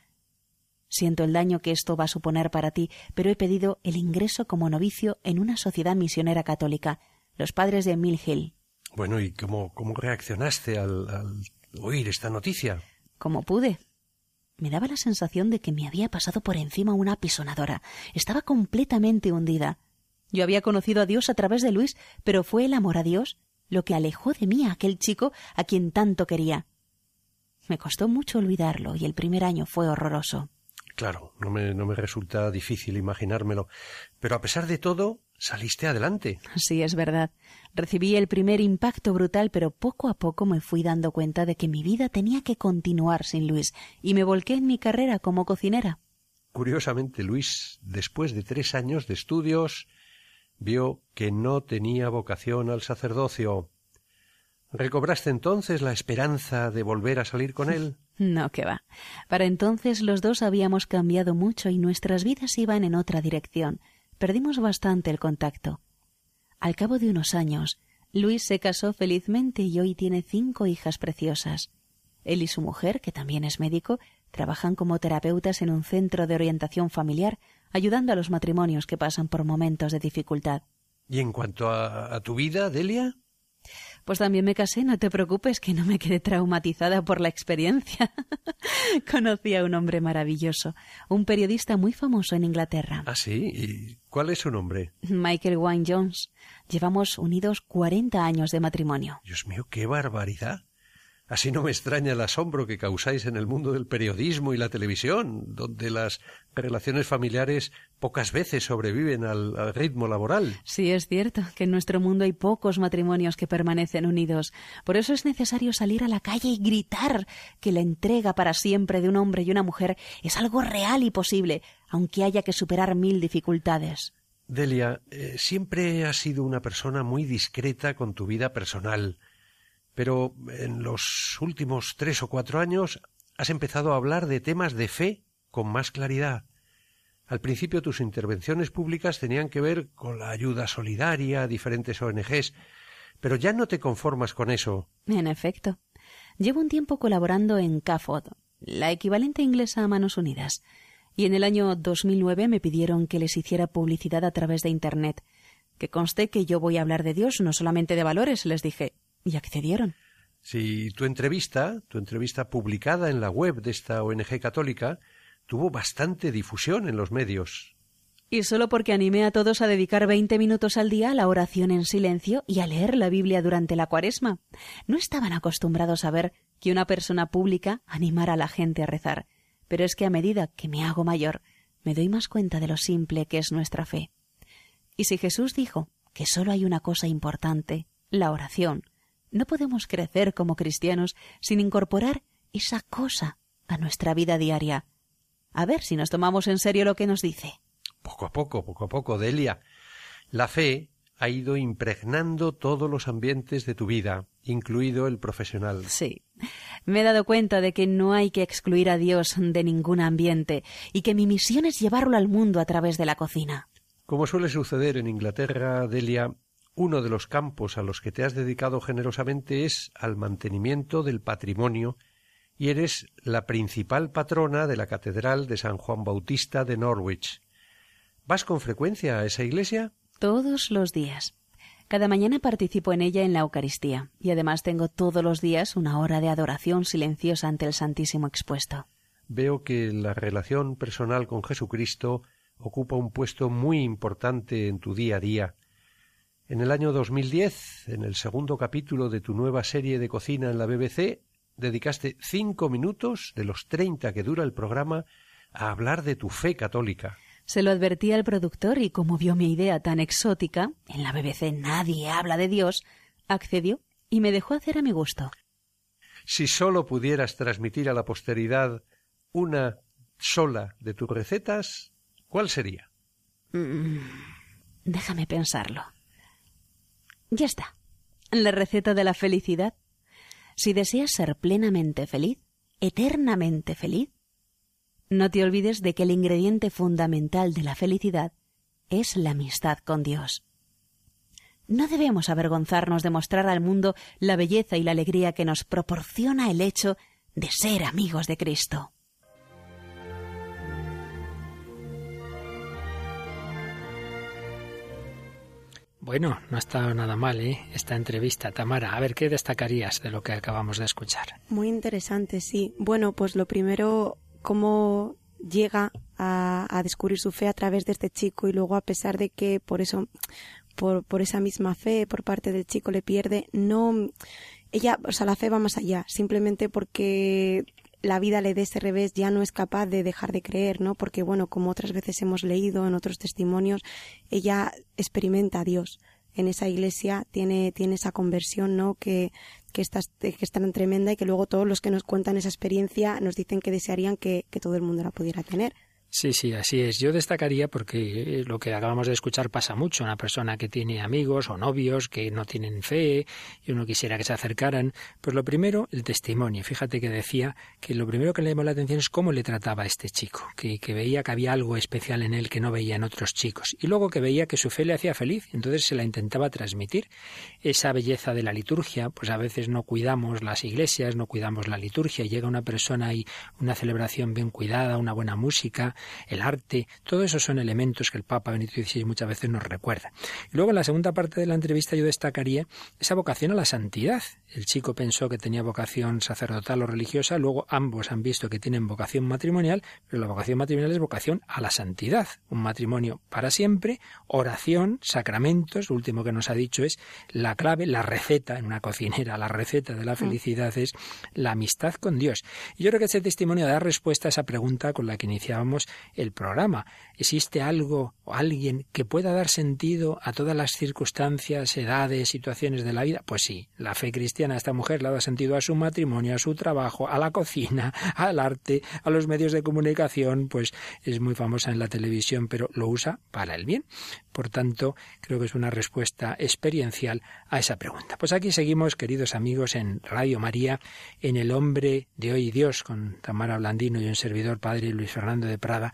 S5: Siento el daño que esto va a suponer para ti, pero he pedido el ingreso como novicio en una sociedad misionera católica, los padres de Mill Hill.
S4: Bueno, ¿y cómo, cómo reaccionaste al, al oír esta noticia?
S5: Como pude. Me daba la sensación de que me había pasado por encima una apisonadora. Estaba completamente hundida. Yo había conocido a Dios a través de Luis, pero fue el amor a Dios lo que alejó de mí a aquel chico a quien tanto quería. Me costó mucho olvidarlo y el primer año fue horroroso.
S4: Claro, no me, no me resulta difícil imaginármelo. Pero a pesar de todo, saliste adelante.
S5: Sí, es verdad. Recibí el primer impacto brutal, pero poco a poco me fui dando cuenta de que mi vida tenía que continuar sin Luis, y me volqué en mi carrera como cocinera.
S4: Curiosamente, Luis, después de tres años de estudios, vio que no tenía vocación al sacerdocio. ¿Recobraste entonces la esperanza de volver a salir con él? [LAUGHS]
S5: No, que va. Para entonces los dos habíamos cambiado mucho y nuestras vidas iban en otra dirección. Perdimos bastante el contacto. Al cabo de unos años, Luis se casó felizmente y hoy tiene cinco hijas preciosas. Él y su mujer, que también es médico, trabajan como terapeutas en un centro de orientación familiar, ayudando a los matrimonios que pasan por momentos de dificultad.
S4: ¿Y en cuanto a, a tu vida, Delia?
S5: Pues también me casé, no te preocupes, que no me quedé traumatizada por la experiencia. [LAUGHS] Conocí a un hombre maravilloso, un periodista muy famoso en Inglaterra.
S4: ¿Ah, sí? ¿Y cuál es su nombre?
S5: Michael Wynne Jones. Llevamos unidos cuarenta años de matrimonio.
S4: Dios mío, qué barbaridad. Así no me extraña el asombro que causáis en el mundo del periodismo y la televisión, donde las relaciones familiares pocas veces sobreviven al, al, ritmo laboral.
S5: Sí, es cierto que en nuestro mundo hay pocos matrimonios que permanecen unidos. Por eso es necesario salir a la calle y gritar que la entrega para siempre de un hombre y una mujer es algo real y posible, aunque haya que superar mil dificultades.
S4: Delia, eh, siempre has sido una persona muy discreta con tu vida personal pero en los últimos tres o cuatro años has empezado a hablar de temas de fe con más claridad. Al principio tus intervenciones públicas tenían que ver con la ayuda solidaria a diferentes ONGs, pero ya no te conformas con eso.
S5: En efecto. Llevo un tiempo colaborando en CAFOD, la equivalente inglesa a Manos Unidas, y en el año 2009 me pidieron que les hiciera publicidad a través de Internet. Que conste que yo voy a hablar de Dios, no solamente de valores, les dije y accedieron.
S4: Si tu entrevista, tu entrevista publicada en la web de esta ONG católica, tuvo bastante difusión en los medios.
S5: Y solo porque animé a todos a dedicar veinte minutos al día a la oración en silencio y a leer la Biblia durante la cuaresma. No estaban acostumbrados a ver que una persona pública animara a la gente a rezar. Pero es que a medida que me hago mayor, me doy más cuenta de lo simple que es nuestra fe. Y si Jesús dijo que solo hay una cosa importante, la oración, no podemos crecer como cristianos sin incorporar esa cosa a nuestra vida diaria. A ver si nos tomamos en serio lo que nos dice.
S4: Poco a poco, poco a poco, Delia. La fe ha ido impregnando todos los ambientes de tu vida, incluido el profesional.
S5: Sí. Me he dado cuenta de que no hay que excluir a Dios de ningún ambiente y que mi misión es llevarlo al mundo a través de la cocina.
S4: Como suele suceder en Inglaterra, Delia, uno de los campos a los que te has dedicado generosamente es al mantenimiento del patrimonio y eres la principal patrona de la Catedral de San Juan Bautista de Norwich. ¿Vas con frecuencia a esa iglesia?
S5: Todos los días. Cada mañana participo en ella en la Eucaristía y además tengo todos los días una hora de adoración silenciosa ante el Santísimo expuesto.
S4: Veo que la relación personal con Jesucristo ocupa un puesto muy importante en tu día a día en el año 2010, en el segundo capítulo de tu nueva serie de cocina en la BBC, dedicaste cinco minutos de los treinta que dura el programa a hablar de tu fe católica.
S5: Se lo advertí al productor y como vio mi idea tan exótica, en la BBC nadie habla de Dios, accedió y me dejó hacer a mi gusto.
S4: Si sólo pudieras transmitir a la posteridad una sola de tus recetas, ¿cuál sería?
S5: Mm, déjame pensarlo. Ya está. La receta de la felicidad. Si deseas ser plenamente feliz, eternamente feliz, no te olvides de que el ingrediente fundamental de la felicidad es la amistad con Dios. No debemos avergonzarnos de mostrar al mundo la belleza y la alegría que nos proporciona el hecho de ser amigos de Cristo.
S1: Bueno, no ha estado nada mal, ¿eh? Esta entrevista, Tamara. A ver, ¿qué destacarías de lo que acabamos de escuchar?
S3: Muy interesante, sí. Bueno, pues lo primero, cómo llega a, descubrir su fe a través de este chico y luego a pesar de que por eso, por, por esa misma fe por parte del chico le pierde, no, ella, o sea, la fe va más allá, simplemente porque la vida le dé ese revés, ya no es capaz de dejar de creer, ¿no? Porque, bueno, como otras veces hemos leído en otros testimonios, ella experimenta a Dios. En esa iglesia tiene, tiene esa conversión, ¿no? Que, que, está, que es tan tremenda y que luego todos los que nos cuentan esa experiencia nos dicen que desearían que, que todo el mundo la pudiera tener.
S1: Sí, sí, así es. Yo destacaría porque eh, lo que acabamos de escuchar pasa mucho. Una persona que tiene amigos o novios que no tienen fe y uno quisiera que se acercaran. Pues lo primero, el testimonio. Fíjate que decía que lo primero que le llamó la atención es cómo le trataba a este chico, que, que veía que había algo especial en él que no veía en otros chicos. Y luego que veía que su fe le hacía feliz, entonces se la intentaba transmitir. Esa belleza de la liturgia, pues a veces no cuidamos las iglesias, no cuidamos la liturgia. Llega una persona y una celebración bien cuidada, una buena música, el arte, todo eso son elementos que el Papa Benito XVI muchas veces nos recuerda. Y luego en la segunda parte de la entrevista yo destacaría esa vocación a la santidad. El chico pensó que tenía vocación sacerdotal o religiosa, luego ambos han visto que tienen vocación matrimonial, pero la vocación matrimonial es vocación a la santidad. Un matrimonio para siempre, oración, sacramentos, lo último que nos ha dicho es la clave, la receta en una cocinera, la receta de la mm. felicidad es la amistad con Dios. Y yo creo que ese testimonio da respuesta a esa pregunta con la que iniciábamos el programa. ¿Existe algo o alguien que pueda dar sentido a todas las circunstancias, edades, situaciones de la vida? Pues sí, la fe cristiana a esta mujer le dado sentido a su matrimonio, a su trabajo, a la cocina, [LAUGHS] al arte, a los medios de comunicación, pues es muy famosa en la televisión, pero lo usa para el bien. Por tanto, creo que es una respuesta experiencial a esa pregunta. Pues aquí seguimos, queridos amigos, en Radio María, en El Hombre de Hoy Dios, con Tamara Blandino y un servidor, Padre Luis Fernando de Prada,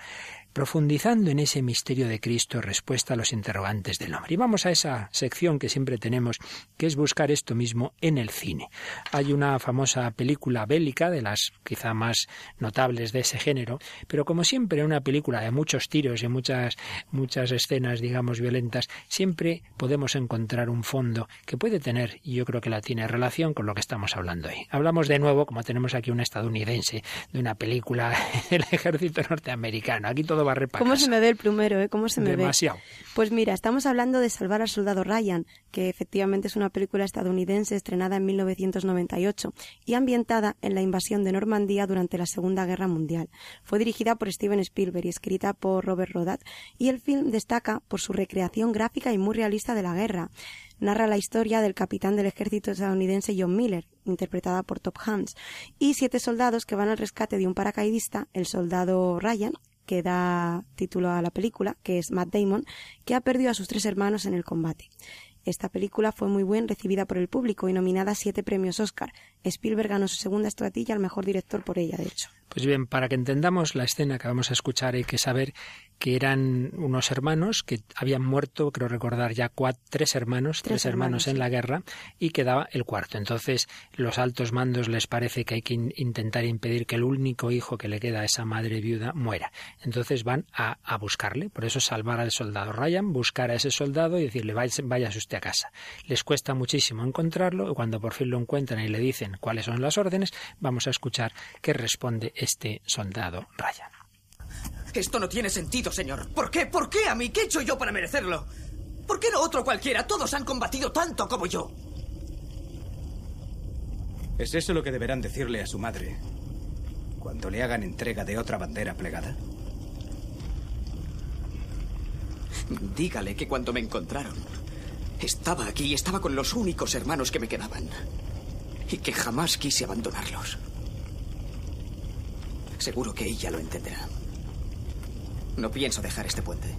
S1: profundizando en ese misterio de Cristo, respuesta a los interrogantes del hombre. Y vamos a esa sección que siempre tenemos, que es buscar esto mismo en el cine. Hay una famosa película bélica, de las quizá más notables de ese género, pero como siempre una película de muchos tiros y muchas, muchas escenas, digamos, violentas, siempre podemos encontrar un fondo que puede tener, y yo creo que la tiene relación con lo que estamos hablando hoy. Hablamos de nuevo, como tenemos aquí un estadounidense, de una película [LAUGHS] del ejército norteamericano. Aquí todo
S3: ¿Cómo se me ve el plumero, eh? ¿Cómo se me
S1: Demasiado.
S3: Pues mira, estamos hablando de Salvar al Soldado Ryan, que efectivamente es una película estadounidense estrenada en 1998 y ambientada en la invasión de Normandía durante la Segunda Guerra Mundial. Fue dirigida por Steven Spielberg y escrita por Robert Rodat, y el film destaca por su recreación gráfica y muy realista de la guerra narra la historia del capitán del ejército estadounidense John Miller, interpretada por Top Hans, y siete soldados que van al rescate de un paracaidista, el soldado Ryan, que da título a la película, que es Matt Damon, que ha perdido a sus tres hermanos en el combate. Esta película fue muy bien recibida por el público y nominada a siete premios Oscar. Spielberg ganó su segunda estratilla al mejor director por ella, de hecho.
S1: Pues bien, para que entendamos la escena que vamos a escuchar hay que saber que eran unos hermanos que habían muerto, creo recordar ya cuatro, tres hermanos, tres, hermanos, en la guerra y quedaba el cuarto. Entonces los altos mandos les parece que hay que intentar impedir que el único hijo que le queda a esa madre viuda muera. Entonces van a, buscarle, por eso salvar al soldado Ryan, buscar a ese soldado y decirle váyase usted a casa. Les cuesta muchísimo encontrarlo y cuando por fin lo encuentran y le dicen cuáles son las órdenes, vamos a escuchar qué responde este soldado Ryan.
S6: Esto no tiene sentido, señor. ¿Por qué? ¿Por qué a mí? ¿Qué he hecho yo para merecerlo? ¿Por qué no otro cualquiera? Todos han combatido tanto como yo.
S7: ¿Es eso lo que deberán decirle a su madre cuando le hagan entrega de otra bandera plegada?
S6: Dígale que cuando me encontraron, estaba aquí y estaba con los únicos hermanos que me quedaban. Y que jamás quise abandonarlos. Seguro que ella lo entenderá. No pienso dejar este puente.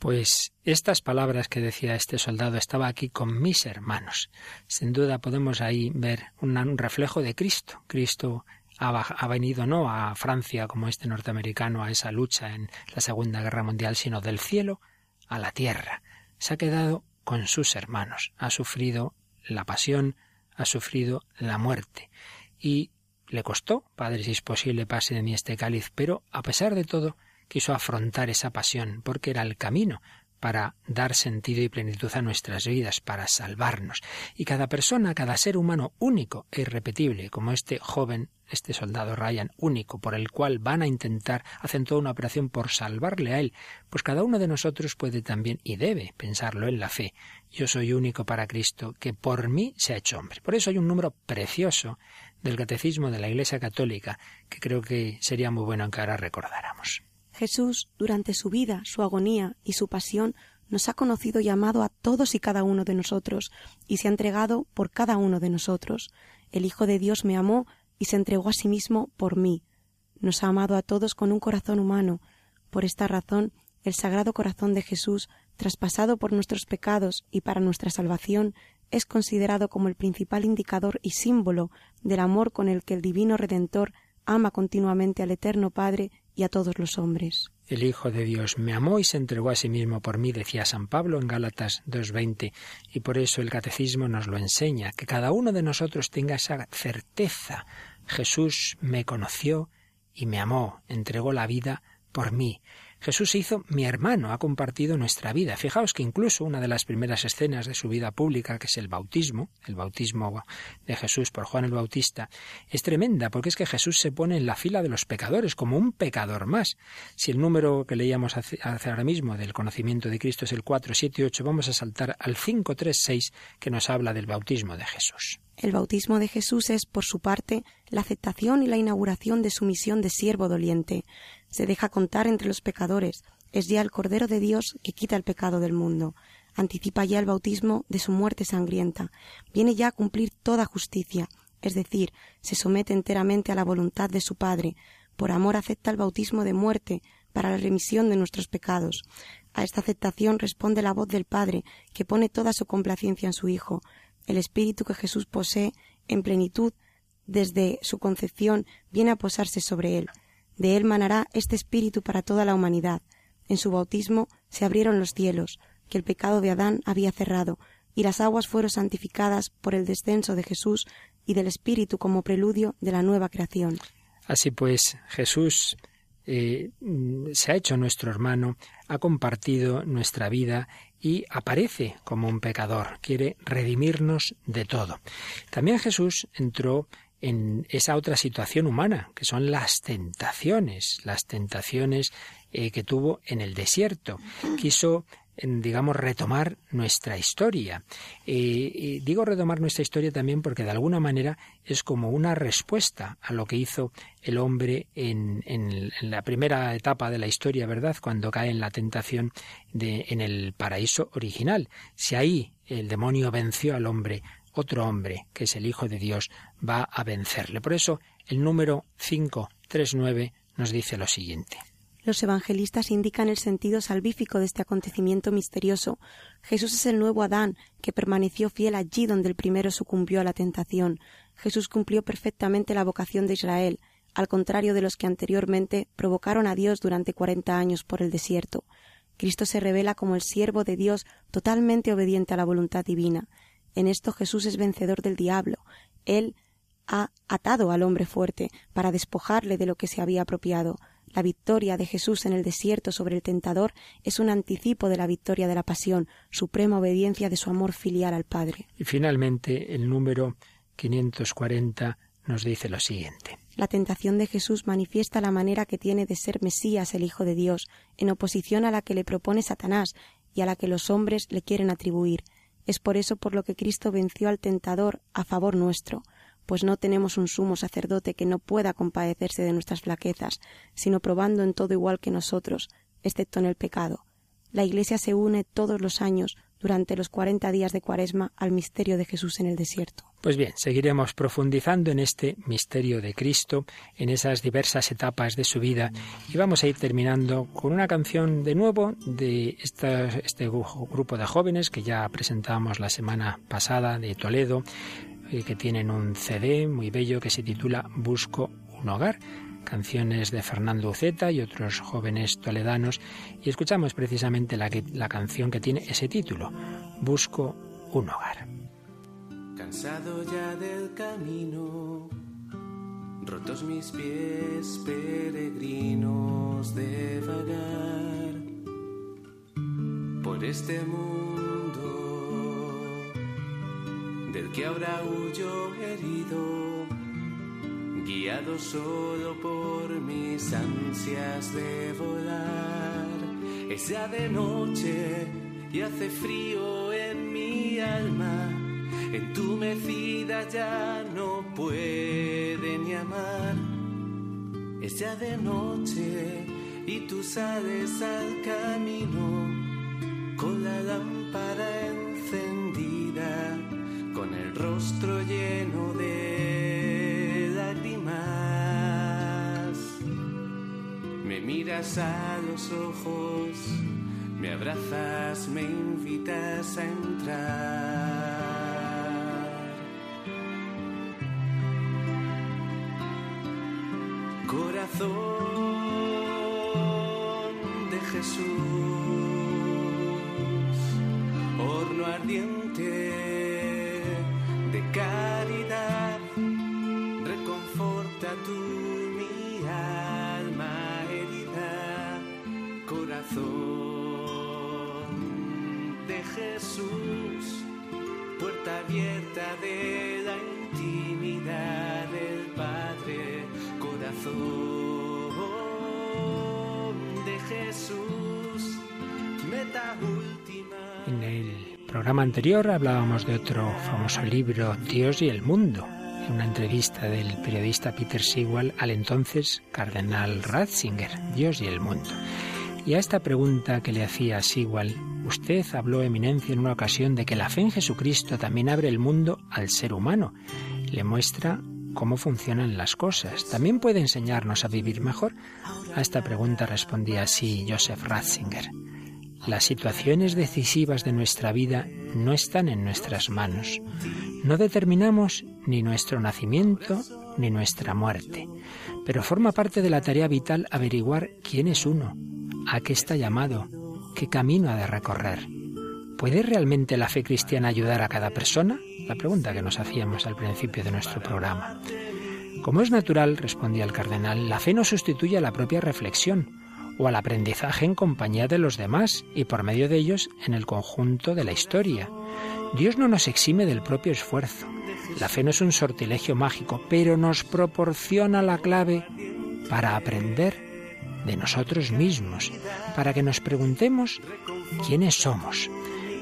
S1: Pues estas palabras que decía este soldado estaba aquí con mis hermanos. Sin duda podemos ahí ver un, reflejo de Cristo. Cristo ha, venido no a Francia como este norteamericano a esa lucha en la Segunda Guerra Mundial, sino del cielo a la tierra. Se ha quedado con sus hermanos. Ha sufrido la pasión, ha sufrido la muerte. Y le costó, Padre, si es posible, pase de mí este cáliz, pero a pesar de todo, quiso afrontar esa pasión, porque era el camino para dar sentido y plenitud a nuestras vidas, para salvarnos. Y cada persona, cada ser humano único e irrepetible, como este joven, este soldado Ryan, único, por el cual van a intentar, hacen toda una operación por salvarle a él, pues cada uno de nosotros puede también y debe pensarlo en la fe. Yo soy único para Cristo, que por mí se ha hecho hombre. Por eso hay un número precioso del Catecismo de la Iglesia Católica que creo que sería muy bueno que ahora recordáramos.
S3: Jesús, durante su vida, su agonía y su pasión, nos ha conocido y amado a todos y cada uno de nosotros, y se ha entregado por cada uno de nosotros. El Hijo de Dios me amó y se entregó a sí mismo por mí. Nos ha amado a todos con un corazón humano. Por esta razón, el Sagrado Corazón de Jesús, traspasado por nuestros pecados y para nuestra salvación, es considerado como el principal indicador y símbolo del amor con el que el Divino Redentor ama continuamente al Eterno Padre y a todos los hombres.
S1: El Hijo de Dios me amó y se entregó a sí mismo por mí, decía San Pablo en Gálatas 2.20, y por eso el Catecismo nos lo enseña, que cada uno de nosotros tenga esa certeza. Jesús me conoció y me amó, entregó la vida por mí. Jesús se hizo mi hermano, ha compartido nuestra vida. Fijaos que incluso una de las primeras escenas de su vida pública, que es el bautismo, el bautismo de Jesús por Juan el Bautista, es tremenda, porque es que Jesús se pone en la fila de los pecadores, como un pecador más. Si el número que leíamos hace, ahora mismo del conocimiento de Cristo es el 478, vamos a saltar al 536, que nos habla del bautismo de Jesús.
S3: El bautismo de Jesús es, por su parte, la aceptación y la inauguración de su misión de siervo doliente se deja contar entre los pecadores, es ya el Cordero de Dios que quita el pecado del mundo, anticipa ya el bautismo de su muerte sangrienta, viene ya a cumplir toda justicia, es decir, se somete enteramente a la voluntad de su Padre, por amor acepta el bautismo de muerte para la remisión de nuestros pecados. A esta aceptación responde la voz del Padre, que pone toda su complacencia en su Hijo. El Espíritu que Jesús posee en plenitud desde su concepción viene a posarse sobre él. De él manará este espíritu para toda la humanidad. En su bautismo se abrieron los cielos, que el pecado de Adán había cerrado, y las aguas fueron santificadas por el descenso de Jesús y del Espíritu como preludio de la nueva creación.
S1: Así pues, Jesús eh, se ha hecho nuestro hermano, ha compartido nuestra vida y aparece como un pecador, quiere redimirnos de todo. También Jesús entró en esa otra situación humana, que son las tentaciones, las tentaciones eh, que tuvo en el desierto. Quiso digamos, retomar nuestra historia. Eh, digo retomar nuestra historia también porque de alguna manera es como una respuesta a lo que hizo el hombre en, en, la primera etapa de la historia, ¿verdad? Cuando cae en la tentación de, en el paraíso original. Si ahí el demonio venció al hombre, otro hombre, que es el Hijo de Dios, va a vencerle. Por eso el número 539 nos dice lo siguiente.
S3: Los evangelistas indican el sentido salvífico de este acontecimiento misterioso. Jesús es el nuevo Adán, que permaneció fiel allí donde el primero sucumbió a la tentación. Jesús cumplió perfectamente la vocación de Israel, al contrario de los que anteriormente provocaron a Dios durante cuarenta años por el desierto. Cristo se revela como el siervo de Dios totalmente obediente a la voluntad divina. En esto Jesús es vencedor del diablo. Él ha atado al hombre fuerte para despojarle de lo que se había apropiado. La victoria de Jesús en el desierto sobre el tentador es un anticipo de la victoria de la pasión, suprema obediencia de su amor filial al Padre.
S1: Y finalmente el número 540 nos dice lo siguiente.
S3: La tentación de Jesús manifiesta la manera que tiene de ser Mesías el Hijo de Dios, en oposición a la que le propone Satanás y a la que los hombres le quieren atribuir. Es por eso por lo que Cristo venció al tentador a favor nuestro. pues no tenemos un sumo sacerdote que no pueda compadecerse de nuestras flaquezas, sino probando en todo igual que nosotros, excepto en el pecado. La Iglesia se une todos los años durante los cuarenta días de Cuaresma al misterio de Jesús en el desierto.
S1: Pues bien, seguiremos profundizando en este misterio de Cristo, en esas diversas etapas de su vida, y vamos a ir terminando con una canción de nuevo de este grupo de jóvenes que ya presentamos la semana pasada de Toledo, eh, que tienen un CD muy bello que se titula Busco un hogar canciones de Fernando Uceta y otros jóvenes toledanos y escuchamos precisamente la, canción que tiene ese título, Busco un hogar.
S8: Cansado ya del camino, rotos mis pies peregrinos de vagar por este mundo del que ahora huyo herido guiado solo por mis ansias de volar. Es ya de noche y hace frío en mi alma, entumecida ya no puede ni amar. Es ya de noche y tú sales al camino con la lámpara encendida, con el rostro lleno de me miras a los ojos, me abrazas, me invitas a entrar. Corazón de Jesús, horno ardiente
S1: programa anterior hablábamos de otro famoso libro, Dios y el mundo una entrevista del periodista Peter Sewell al entonces cardenal Ratzinger, Dios y el mundo. Y a esta pregunta que le hacía Sewell, usted habló, Eminencia, en una ocasión de que la fe en Jesucristo también abre el mundo al ser humano. Le muestra cómo funcionan las cosas. También puede enseñarnos a vivir mejor. A esta pregunta respondía así Joseph Ratzinger. Las situaciones decisivas de nuestra vida no están en nuestras manos. No determinamos ni nuestro nacimiento ni nuestra muerte, pero forma parte de la tarea vital averiguar quién es uno, a qué está llamado, qué camino ha de recorrer. ¿Puede realmente la fe cristiana ayudar a cada persona? La pregunta que nos hacíamos al principio de nuestro programa. Como es natural, respondía el cardenal, la fe no sustituye a la propia reflexión, o al aprendizaje en compañía de los demás y por medio de ellos en el conjunto de la historia. Dios no nos exime del propio esfuerzo. La fe no es un sortilegio mágico, pero nos proporciona la clave para aprender de nosotros mismos, para que nos preguntemos quiénes somos.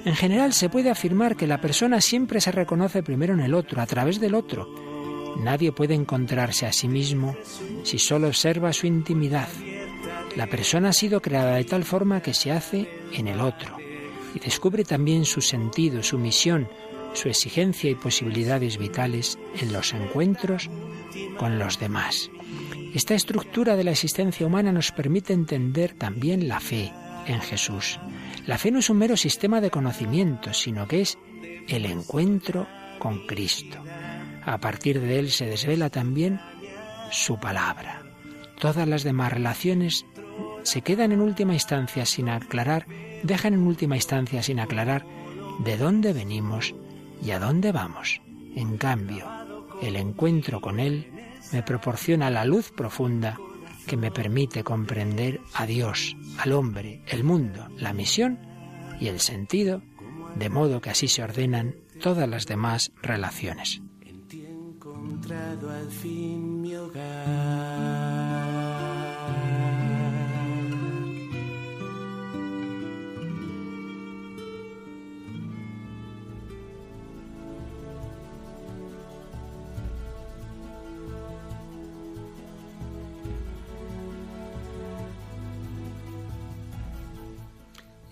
S1: En general se puede afirmar que la persona siempre se reconoce primero en el otro, a través del otro. Nadie puede encontrarse a sí mismo si solo observa su intimidad, la persona ha sido creada de tal forma que se hace en el otro y descubre también su sentido, su misión, su exigencia y posibilidades vitales en los encuentros con los demás. Esta estructura de la existencia humana nos permite entender también la fe en Jesús. La fe no es un mero sistema de conocimiento, sino que es el encuentro con Cristo. A partir de él se desvela también su palabra. Todas las demás relaciones se quedan en última instancia sin aclarar, dejan en última instancia sin aclarar de dónde venimos y a dónde vamos. En cambio, el encuentro con Él me proporciona la luz profunda que me permite comprender a Dios, al hombre, el mundo, la misión y el sentido, de modo que así se ordenan todas las demás relaciones. al fin mi hogar.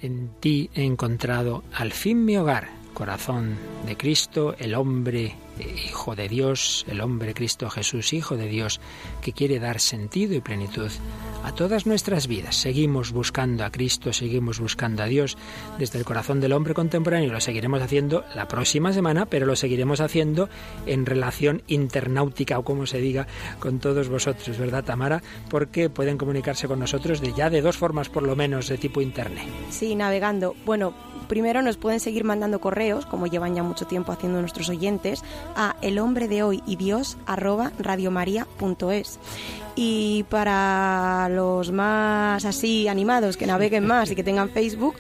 S1: En ti he encontrado al fin mi hogar, corazón de Cristo, el hombre Hijo de Dios, el hombre Cristo Jesús, Hijo de Dios, que quiere dar sentido y plenitud a todas nuestras vidas. Seguimos buscando a Cristo, seguimos buscando a Dios desde el corazón del hombre contemporáneo. Lo seguiremos haciendo la próxima semana, pero lo seguiremos haciendo en relación internáutica o como se diga con todos vosotros, ¿verdad, Tamara? Porque pueden comunicarse con nosotros de ya de dos formas por lo menos de tipo internet.
S3: Sí, navegando. Bueno, primero nos pueden seguir mandando correos, como llevan ya mucho tiempo haciendo nuestros oyentes, a el hombre de hoy y Dios arroba radiomaria.es. Y para los más así animados, que naveguen [LAUGHS] más y que tengan Facebook,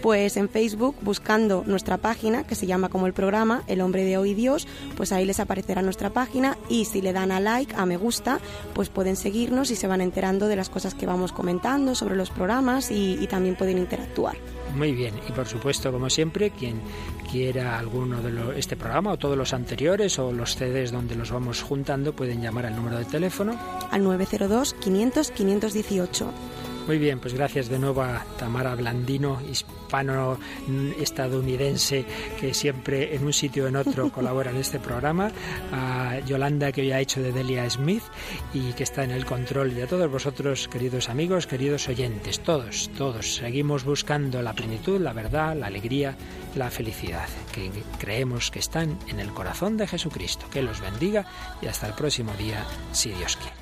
S3: pues en Facebook, buscando nuestra página, que se llama como el programa, El hombre de hoy Dios, pues ahí les aparecerá nuestra página y si le dan a like, a me gusta, pues pueden seguirnos y se van enterando de las cosas que vamos comentando sobre los programas y, y también pueden interactuar.
S1: Muy bien, y por supuesto, como siempre, quien quiera alguno de este programa o todos los anteriores o los CDs donde los vamos juntando, pueden llamar al número de teléfono.
S3: Al 902 500 518.
S1: Muy bien, pues gracias de nuevo a Tamara Blandino, hispano-estadounidense, que siempre en un sitio o en otro [LAUGHS] colabora en este programa, a Yolanda, que hoy ha hecho de Delia Smith y que está en el control, y a todos vosotros, queridos amigos, queridos oyentes, todos, todos, seguimos buscando la plenitud, la verdad, la alegría, la felicidad, que creemos que están en el corazón de Jesucristo. Que los bendiga y hasta el próximo día, si Dios quiere.